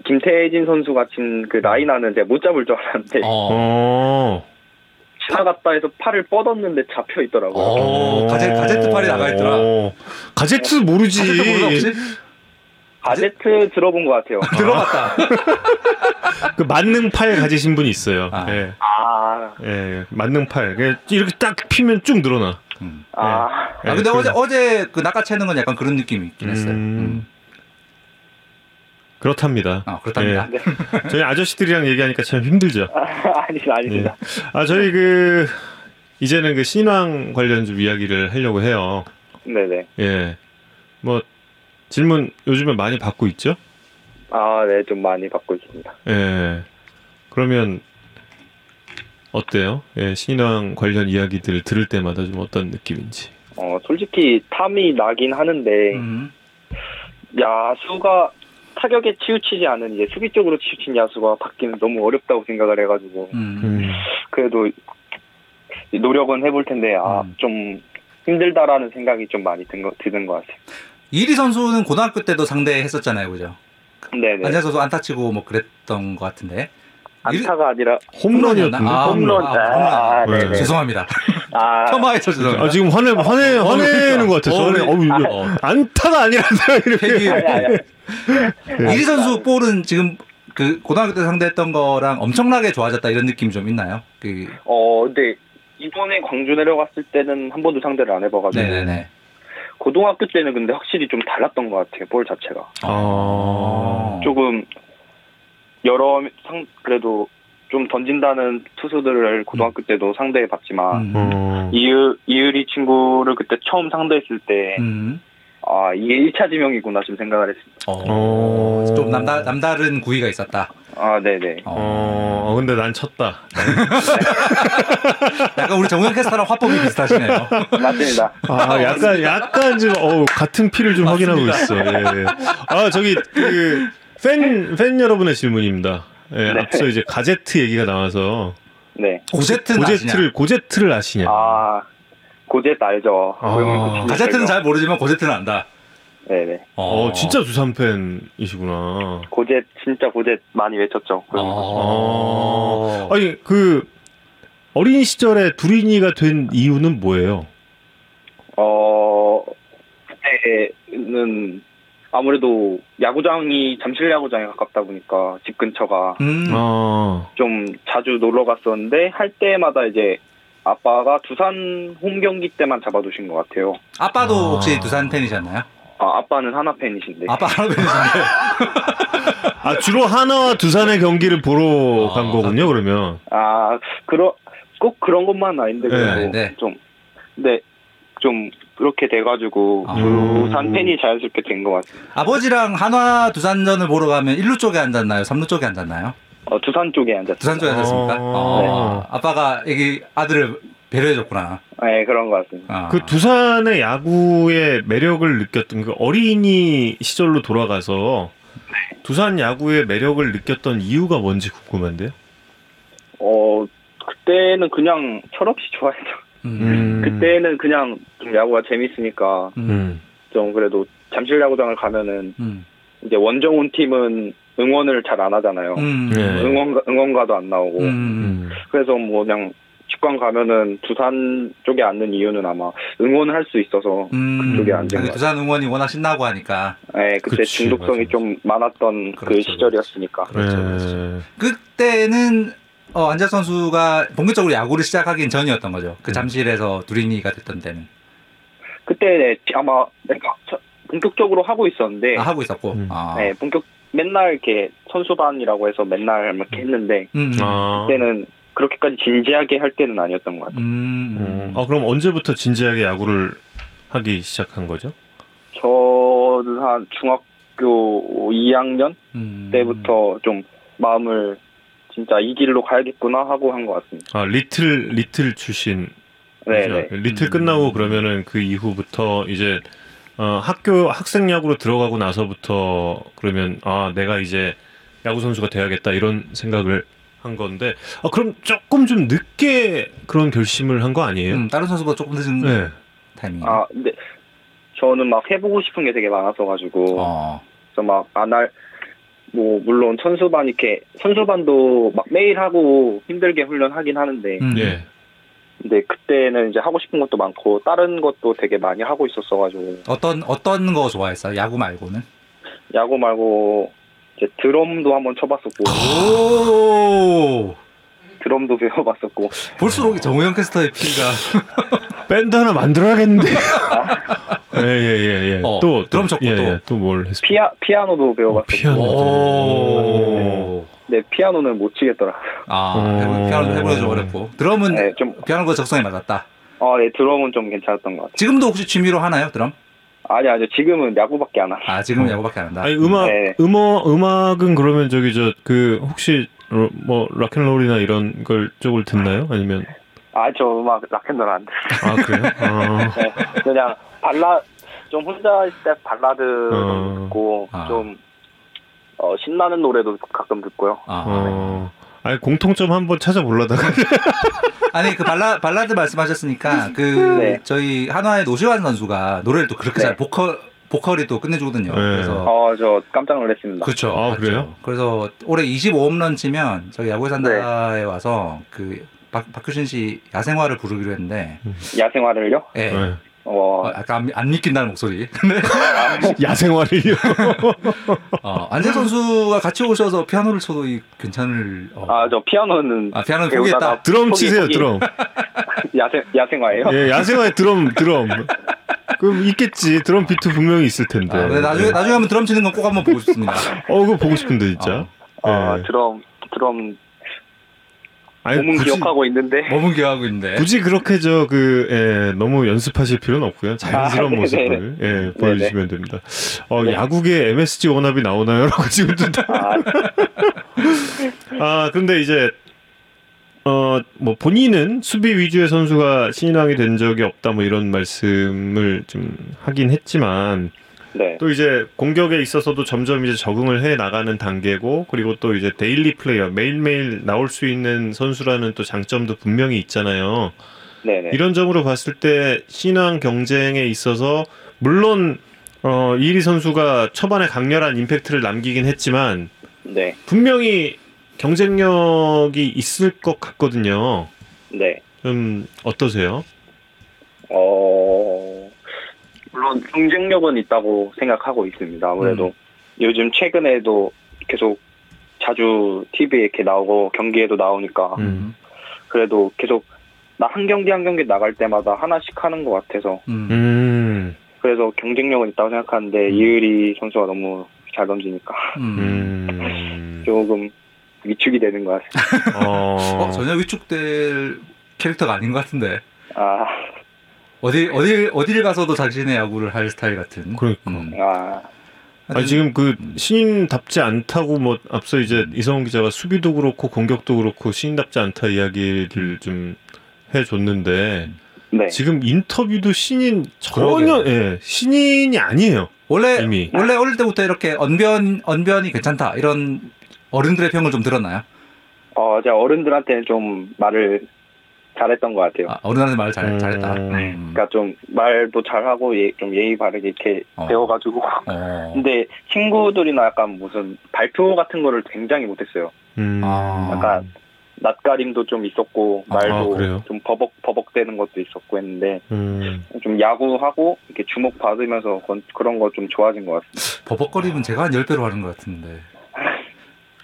김태진 선수가 친그 라인하는 제가 못 잡을 줄 알았는데, 어. 어. 지나갔다 해서 팔을 뻗었는데 잡혀 있더라고요. 어. 가제 가제트 팔이 나가 있더라. 어. 가제트 모르지. 가제트 몰라 혹시? 가제트 들어본 것 같아요. 들어봤다. 그 만능팔 가지신 분이 있어요. 아. 예. 아, 예, 만능팔. 그냥 이렇게 딱 피면 쭉 늘어나. 음. 아, 아 예, 근데 어제 그래서- 어제 그 낚아채는 건 약간 그런 느낌이 있긴 했어요. 음. 음. 그렇답니다. 아 그렇답니다. 예. 저희 아저씨들이랑 얘기하니까 참 힘들죠. 아니다, 아닙니다. 아, 저희 그, 이제는 그 신앙 관련 좀 이야기를 하려고 해요. 네네. 예. 뭐, 질문 요즘에 많이 받고 있죠? 아, 네, 좀 많이 받고 있습니다. 예. 그러면, 어때요? 예, 신앙 관련 이야기들을 들을 때마다 좀 어떤 느낌인지. 어, 솔직히 탐이 나긴 하는데, 음. 야수가 타격에 치우치지 않은 이제 수비 쪽으로 치우친 야수가 받기는 너무 어렵다고 생각을 해가지고, 음. 음. 그래도 노력은 해볼 텐데, 아, 음. 좀 힘들다라는 생각이 좀 많이 든 거, 드는 것 같아요. 이리 선수는 고등학교 때도 상대했었잖아요, 그죠? 네네. 안재 선수 안타 치고 뭐 그랬던 것 같은데. 안타가 아니라, 홈런이었던데? 아, 홈런. 아, 아, 홈런. 네네. 죄송합니다. 아, 폄하해서 죄송합니다. 아, 지금 화내, 화내, 어, 화내는 그러니까. 것 같아. 어, 어우, 이거 안타가 아니라서 이렇게. 팩이 아니, 아니, 아니. 이리 선수 볼은 지금 그 고등학교 때 상대했던 거랑 엄청나게 좋아졌다 이런 느낌이 좀 있나요? 그 어, 근데 이번에 광주 내려갔을 때는 한 번도 상대를 안 해봐가지고 네네네. 고등학교 때는 근데 확실히 좀 달랐던 것 같아요 볼 자체가 아. 조금 여러 상 그래도 좀 던진다는 투수들을 고등학교 때도 상대해 봤지만 음. 어. 이을 이을이 친구를 그때 처음 상대했을 때 음. 아 이게 1차 지명이구나 좀 생각을 했습니다. 어. 어. 좀 남다 남다른 구위가 있었다. 아 네네. 어. 어, 근데 난 쳤다. 약간 우리 정우영 캐스터랑 화법이 비슷하시네요. 맞습니다. 아, 약간, 약간 좀, 어우, 같은 피를 좀 확인하고 있어. 예. 아, 저기, 그, 팬, 팬 여러분의 질문입니다. 예, 네. 앞서 이제 가제트 얘기가 나와서, 네. 고제트는 아시냐? 고제트를, 고제트를 아시냐? 아 고젯 알죠. 아. 가제트는 알죠? 잘 모르지만 고제트는 안다. 네네. 어, 진짜 두산 팬이시구나. 고젯 진짜 고젯 많이 외쳤죠. 어. 아니, 그, 어린 시절에 두린이가 된 이유는 뭐예요? 어 그때는 아무래도 야구장이 잠실 야구장에 가깝다 보니까 집 근처가 음. 아, 좀 자주 놀러 갔었는데 할 때마다 이제 아빠가 두산 홈 경기 때만 잡아두신 것 같아요. 아빠도 아. 혹시 두산 팬이셨나요? 아 아빠는 하나 팬이신데. 아빠 하나 팬이신데. 아, 주로 하나와 두산의 경기를 보러 아, 간 거군요, 그러면. 아 그러 꼭 그런 것만 아닌데 그래도 네, 네. 좀 근데 좀 그렇게 돼가지고 아. 두산 팬이 자연스럽게 된 것 같아요. 아버지랑 한화 두산전을 보러 가면 1루 쪽에 앉았나요? 3루 쪽에 앉았나요? 어, 두산 쪽에 앉았어요. 두산 쪽에 앉았습니까? 어. 어. 아빠가 애기 아들을 배려해줬구나. 네 그런 것 같습니다. 아. 그 두산의 야구의 매력을 느꼈던 그 어린이 시절로 돌아가서 두산 야구의 매력을 느꼈던 이유가 뭔지 궁금한데요. 어 그때는 그냥 철없이 좋아했죠. 음. 그때는 그냥 좀 야구가 재밌으니까 음. 음. 좀 그래도 잠실 야구장을 가면은 음. 이제 원정훈 팀은 응원을 잘 안 하잖아요. 음. 네. 응원 응원가도 안 나오고 음. 음. 그래서 뭐 그냥 북한 가면은 두산 쪽에 앉는 이유는 아마 응원을 할 수 있어서 음, 그쪽에 앉은 것 두산 응원이 워낙 신나고 하니까 네, 그때 그치, 중독성이 맞아, 좀 많았던 그 그렇죠, 시절이었으니까 그렇죠, 네. 그렇죠. 그때는 어, 안재 선수가 본격적으로 야구를 시작하긴 전이었던 거죠. 그 음. 잠실에서 두린이가 됐던 때는 그때 네, 아마 본격적으로 하고 있었는데 아, 하고 있었고. 음. 아. 네, 본격 맨날 이렇게 선수반이라고 해서 맨날 이렇게 했는데 음. 아. 그때는 그렇게까지 진지하게 할 때는 아니었던 것 같아요. 음. 음. 아 그럼 언제부터 진지하게 야구를 하기 시작한 거죠? 저는 한 중학교 2학년 음. 때부터 좀 마음을 진짜 이 길로 가야겠구나 하고 한 것 같습니다. 아 리틀 리틀 출신 네? 네. 리틀 음. 끝나고 그러면은 그 이후부터 이제 어, 학교 학생 야구로 들어가고 나서부터 그러면 아 내가 이제 야구 선수가 돼야겠다 이런 생각을 한 건데 아 그럼 조금 좀 늦게 그런 결심을 한 거 아니에요? 음, 다른 선수보다 조금 늦은 네. 타이밍. 아, 근데 저는 막 해보고 싶은 게 되게 많아서 가지고 어. 그래서 막안할 뭐 물론 선수반 이렇게 선수반도 막 매일 하고 힘들게 훈련하긴 하는데 음. 예. 근데 그때는 이제 하고 싶은 것도 많고 다른 것도 되게 많이 하고 있었어가지고 어떤 어떤 거 좋아했어요? 야구 말고는? 야구 말고 이제 드럼도 한번 쳐봤었고 오. 드럼도 배워봤었고 볼수록 정우영 캐스터의 피가 밴드 하나 만들어야겠는데. 예예예 예. 어, 또 드럼 쳤고 예, 또. 예. 또뭘 했어? 피아 피아노도 배워봤었고 피아노. 오. 네 피아노는 못 치겠더라. 아, 어. 피아노 해보려 좀 어렵고. 드럼은 네, 좀 피아노가 적성에 맞았다. 어, 네, 드럼은 좀 괜찮았던 것 같아요. 지금도 혹시 취미로 하나요, 드럼? 아니 아니요 지금은 야구밖에 안 하죠. 아, 지금은 어. 야구밖에 안 한다. 아니 음악 네. 음악 음악은 그러면 저기 저 그 혹시 로- 뭐 락앤롤이나 이런 걸 쪽을 듣나요? 아니면 아저 음악 락앤롤 안 돼. 아 그래요? 아, 네, 그냥 발라 좀 혼자 있을 때 발라드 어. 듣고 아. 좀 어, 신나는 노래도 가끔 듣고요. 아, 어. 아니 공통점 한번 찾아보려다가 아니 그 발라 발라드 말씀하셨으니까 그 네. 저희 한화의 노시환 선수가 노래를 또 그렇게 네. 잘 보컬 보컬이 또 끝내주거든요. 네. 그래서 어 저 깜짝 놀랐습니다. 그렇죠. 아, 맞죠. 그래요? 그래서 올해 25홈런 치면 저기 야구에 네. 산다에 와서 그 박, 박효신 씨 야생화를 부르기로 했는데, 야생화를요? 예. 네. 어, 어, 약간 안, 안 믿긴다는 목소리. 근데 야생화를요. 어, 안재 선수가 같이 오셔서 피아노를 쳐도 이 괜찮을. 어. 아 저 피아노는 아, 피아노는 배우다가 포기했다. 드럼 포기, 치세요 포기. 드럼. 야생 야생화예요? 예 야생화의 드럼 드럼. 그럼 있겠지 드럼 비트 분명히 있을 텐데. 아, 근데 나중에 나중에 한번 드럼 치는 건 꼭 한번 보고 싶습니다. 어 그거 보고 싶은데 진짜. 아 예. 드럼 드럼 아니, 몸은 굳이- 기억하고 있는데 몸은 기억하고 있는데. 굳이 그렇게 저 그 예, 너무 연습하실 필요는 없고요. 자연스러운 아, 네네. 모습을 예, 보여주시면 됩니다. 어, 야구계 MSG 원합이 나오나요?라고 지금 좀 다- 아, 아 근데 이제 어 뭐 본인은 수비 위주의 선수가 신인왕이 된 적이 없다 뭐 이런 말씀을 좀 하긴 했지만 네. 또 이제 공격에 있어서도 점점 이제 적응을 해 나가는 단계고 그리고 또 이제 daily player 매일매일 나올 수 있는 선수라는 또 장점도 분명히 있잖아요. 네네. 이런 점으로 봤을 때 신인왕 경쟁에 있어서 물론 어, 이의리 선수가 초반에 강렬한 임팩트를 남기긴 했지만 네. 분명히 경쟁력이 있을 것 같거든요. 네. 좀 어떠세요? 어, 물론 경쟁력은 있다고 생각하고 있습니다. 아무래도 음. 요즘 최근에도 계속 자주 TV에 이렇게 나오고 경기에도 나오니까 음. 그래도 계속 나 한 경기 한 경기 나갈 때마다 하나씩 하는 것 같아서 음. 음. 그래서 경쟁력은 있다고 생각하는데 음. 이의리 선수가 너무 잘 던지니까 음. 음. 조금 위축이 되는 것 같아요. 어. 어, 전혀 위축될 캐릭터가 아닌 것 같은데. 아, 어디 어디 어디를 가서도 자신의 야구를 할 스타일 같은. 그러니까. 음. 아, 아니 지금 그 신인답지 않다고 뭐 앞서 이제 이성훈 기자가 수비도 그렇고 공격도 그렇고 신인답지 않다 이야기를 좀 해줬는데 네. 지금 인터뷰도 신인 전혀 예, 신인이 아니에요. 원래 이미. 원래 어릴 때부터 이렇게 언변 언변이 괜찮다 이런 어른들의 평을 좀 들었나요? 어, 제가 어른들한테는 좀 말을 잘했던 것 같아요. 아, 어른한테 말잘 음. 잘했다. 음. 그러니까 좀 말도 잘하고 예, 좀 예의 바르게 이렇게 어. 배워가지고 어. 근데 친구들이나 약간 무슨 발표 같은 거를 굉장히 못했어요. 음. 아. 약간 낯가림도 좀 있었고 아, 말도 그래요? 좀 버벅 버벅대는 것도 있었고 했는데 음. 좀 야구하고 이렇게 주목 받으면서 그런- 거 좀 좋아진 것 같습니다. 버벅거림은 제가 한 10 배로 하는 것 같은데.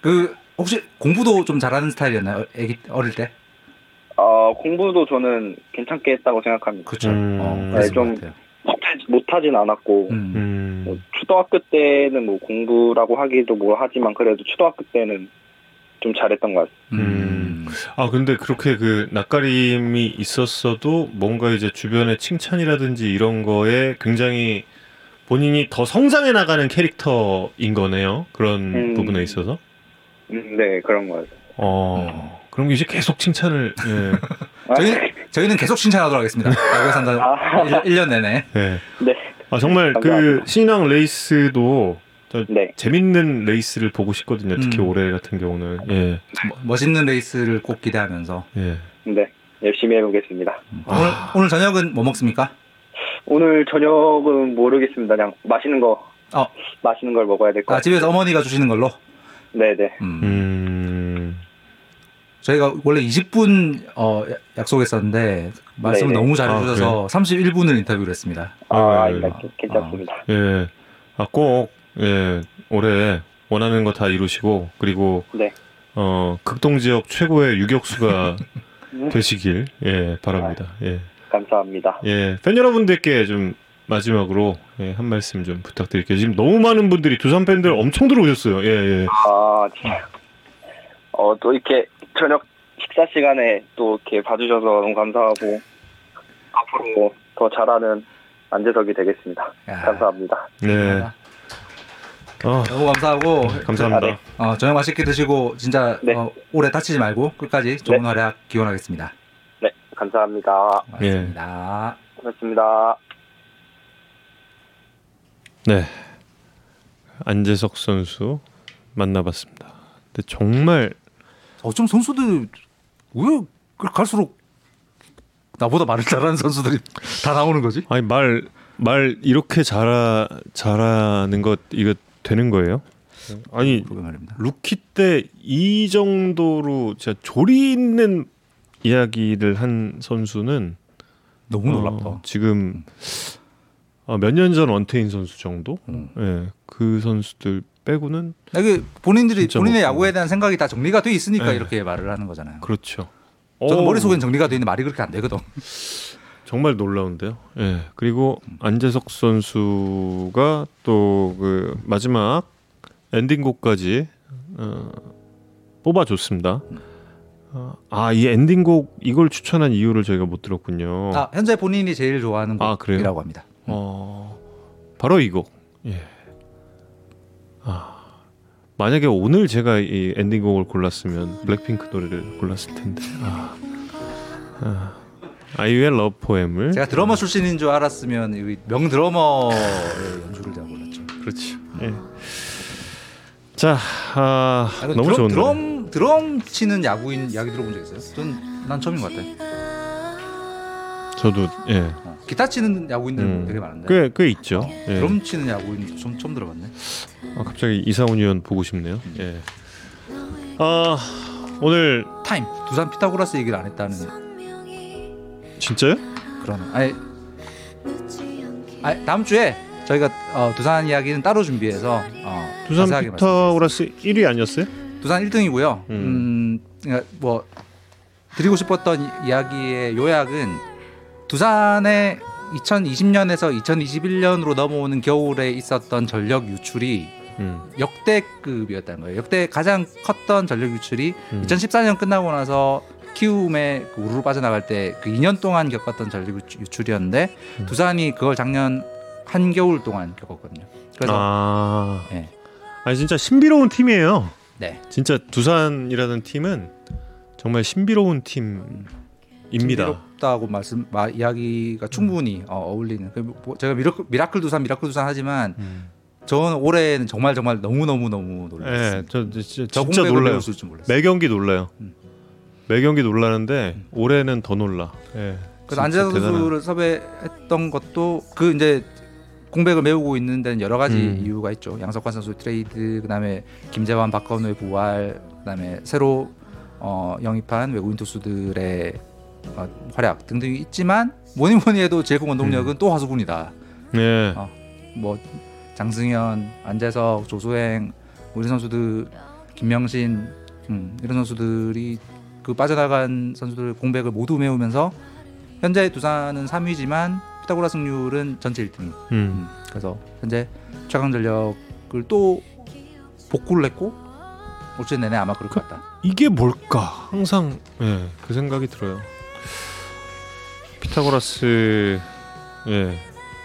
그 혹시 공부도 좀 잘하는 스타일이었나요? 애기 어릴 때? 어, 공부도 저는 괜찮게 했다고 생각합니다. 그렇죠. 음. 어, 네, 좀- 같아요. 못하진 않았고 음. 음. 뭐 초등학교 때는 뭐 공부라고 하기도 뭐 하지만 그래도 초등학교 때는 좀 잘했던 것 같습니다. 음. 아 근데 그렇게 그 낯가림이 있었어도 뭔가 이제 주변의 칭찬이라든지 이런 거에 굉장히 본인이 더 성장해 나가는 캐릭터인 거네요. 그런 음. 부분에 있어서. 음, 네 그런 것 같아요. 어. 그럼 이제 계속 칭찬을 예. 저희 저희는 계속 칭찬하도록 하겠습니다. 야구에 산다 아. 1, 년 내내. 예. 네, 아 정말 그 감사합니다. 신인왕 레이스도 저 네, 재밌는 레이스를 보고 싶거든요. 특히 음. 올해 같은 경우는 예. 뭐- 멋있는 레이스를 꼭 기대하면서 예. 네 열심히 해보겠습니다. 오늘 오늘 저녁은 뭐 먹습니까? 오늘 저녁은 모르겠습니다. 그냥 맛있는 거 어. 맛있는 걸 먹어야 될것 아, 같아요. 집에서 어머니가 주시는 걸로. 네네. 음. 음. 저희가 원래 20분 어, 야- 약속했었는데 말씀을 네네. 너무 아, 잘해주셔서 31분을 인터뷰를 했습니다. 아, 아. 예. 괜찮습니다. 예. 아, 꼭, 예, 올해 원하는 거 다 이루시고, 그리고, 네. 어, 극동 지역 최고의 유격수가 되시길, 예, 바랍니다. 예. 감사합니다. 예. 팬 여러분들께 좀 마지막으로, 예, 한 말씀 좀 부탁드릴게요. 지금 너무 많은 분들이 두산 팬들 엄청 들어오셨어요. 예, 예. 아, 진짜. 어, 또 이렇게 저녁 식사 시간에 또 이렇게 봐주셔서 너무 감사하고, 앞으로 더 잘하는 안재석이 되겠습니다. 야, 감사합니다. 네. 어, 너무 감사하고 감사합니다. 아, 네. 어, 저녁 맛있게 드시고 진짜 네. 어, 오래 다치지 말고 끝까지 좋은 네. 활약 기원하겠습니다. 네, 감사합니다. 예. 고맙습니다. 고맙습니다. 네. 안재석 선수 만나봤습니다. 근데 정말 어쩜 선수들 왜 갈수록 나보다 말을 잘하는 선수들이 다 나오는 거지? 아니 말 말 이렇게 잘하 잘하는 것 이거 되는 거예요? 아니. 루키 때 이 정도로 진짜 조리 있는 이야기를 한 선수는 너무 놀랍다. 어, 지금 몇년 전 원태인 선수 정도? 음. 예, 그 선수들 빼고는 이게 본인들이 진짜 본인의 못 야구에 대한 생각이 다 정리가 돼 있으니까 네. 이렇게 말을 하는 거잖아요. 그렇죠. 저도 어우, 머릿속엔 정리가 돼 있는데 말이 그렇게 안 되거든. 정말 놀라운데요. 예. 그리고 안재석 선수가 또 그 마지막 엔딩곡까지 어, 뽑아줬습니다. 어, 아, 이 엔딩곡 이걸 추천한 이유를 저희가 못 들었군요. 아, 현재 본인이 제일 좋아하는 아? 곡이라고 합니다. 어, 바로 이 곡. 예. 아, 만약에 오늘 제가 이 엔딩곡을 골랐으면 블랙핑크 노래를 골랐을 텐데. 아, 아, 아이유의 Love Poem을 제가 드러머 출신인 줄 알았으면 유명 드러머의 연주를 제가 골랐죠. 그렇죠. 예. 자, 아, 아, 그 너무 드럼, 좋은데. 드럼 드럼 치는 야구인 이야기 들어본 적 있어요? 전 난 처음인 것 같아. 저도 예. 어, 기타 치는 야구인들 음. 되게 많은데. 꽤, 꽤 있죠. 어, 예. 드럼 치는 야구인 좀 처음 들어봤네. 아, 갑자기 이상훈 위원 보고 싶네요. 예. 아, 오늘 타임 두산 피타고라스 얘기를 안 했다는 진짜요? 그런. 아니, 아니 다음 주에 저희가 어, 두산 이야기는 따로 준비해서 어, 두산 피타고라스 1위 아니었어요? 두산 1등이고요. 음. 음, 그러니까 뭐 드리고 싶었던 이- 이야기의 요약은 두산의 2020년에서 2021년으로 넘어오는 겨울에 있었던 전력 유출이 음. 역대급이었다는 거예요. 역대 가장 컸던 전력 유출이 음. 2014년 끝나고 나서 키움에 그 우르르 빠져나갈 때 그 2년 동안 겪었던 전력 유출- 유출이었는데 음. 두산이 그걸 작년 한 겨울 동안 겪었거든요. 그래서 아, 네. 아니 진짜 신비로운 팀이에요. 네. 진짜 두산이라는 팀은 정말 신비로운 팀입니다. 신비롭 다고 말씀 마, 이야기가 충분히 어, 어울리는 그 뭐, 제가 miracle, miracle 두산 miracle 두산 하지만 음. 저는 올해는 정말 정말 너무 너무 너무 예, 놀랐어요. 저, 저 진짜, 저 진짜 놀라요. 매 경기 놀라요. 음. 매 경기 놀라는데 올해는 더 놀라. 예. 그래서 대단한- 선수를 섭외했던 것도 그 이제 공백을 메우고 있는 데는 여러 가지 음. 이유가 있죠. 양석환 선수 트레이드, 그다음에 김재환, 박건우의 부활, 그다음에 새로 어, 영입한 외국인 투수들의 어, 활약 등등이 있지만 뭐니 뭐니 해도 큰 원동력은 또 화수군이다. 네. 어. 뭐 장승현, 안재석, 조수행 우리 선수들 김명신 음, 이런 선수들이 그 빠져나간 선수들 공백을 모두 메우면서 현재 두산은 3위지만 피타고라 승률은 전체 1등. 음. 음, 그래서 현재 최강 전력을 또 복구를 했고 올 시즌 내내 아마 그럴 것 같다. 이게 뭘까? 항상 예, 그 생각이 들어요. 피타고라스 예,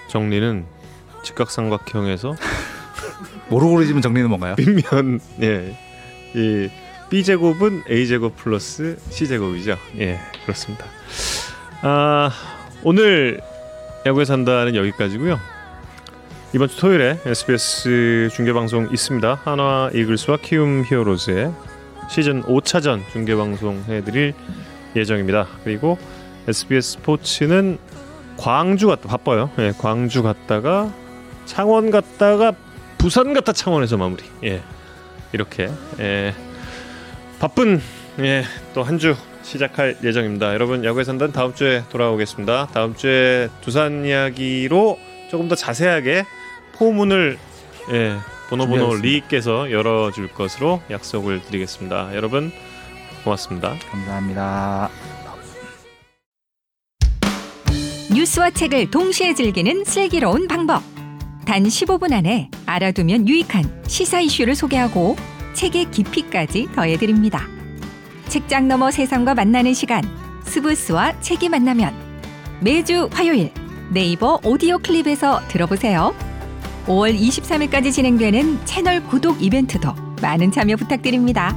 정리는 직각삼각형에서 모르고 그리지면 정리는 뭔가요? 빗면 예, 이 b 제곱은 a 제곱 플러스 c 제곱이죠. 예, 그렇습니다. 아 오늘 야구에 산다는 여기까지고요. 이번 주 토요일에 SBS 중계 방송 있습니다. 한화 이글스와 키움 히어로즈의 시즌 5차전 중계 방송 해드릴 예정입니다. 그리고 SBS 스포츠는 광주 갔다 바빠요. 예, 광주 갔다가 창원 갔다가 부산 갔다 창원에서 마무리. 예, 이렇게 예, 바쁜 예, 또 한 주 시작할 예정입니다. 여러분 야구의 산단 다음 주에 돌아오겠습니다. 다음 주에 두산 이야기로 조금 더 자세하게 포문을 예, 준비하겠습니다. 리께서 열어줄 것으로 약속을 드리겠습니다. 여러분 고맙습니다. 감사합니다. 뉴스와 책을 동시에 즐기는 슬기로운 방법. 단 15분 안에 알아두면 유익한 시사 이슈를 소개하고 책의 깊이까지 더해드립니다. 책장 너머 세상과 만나는 시간 스브스와 책이 만나면 매주 화요일 네이버 오디오 클립에서 들어보세요. 5월 23일까지 진행되는 채널 구독 이벤트도 많은 참여 부탁드립니다.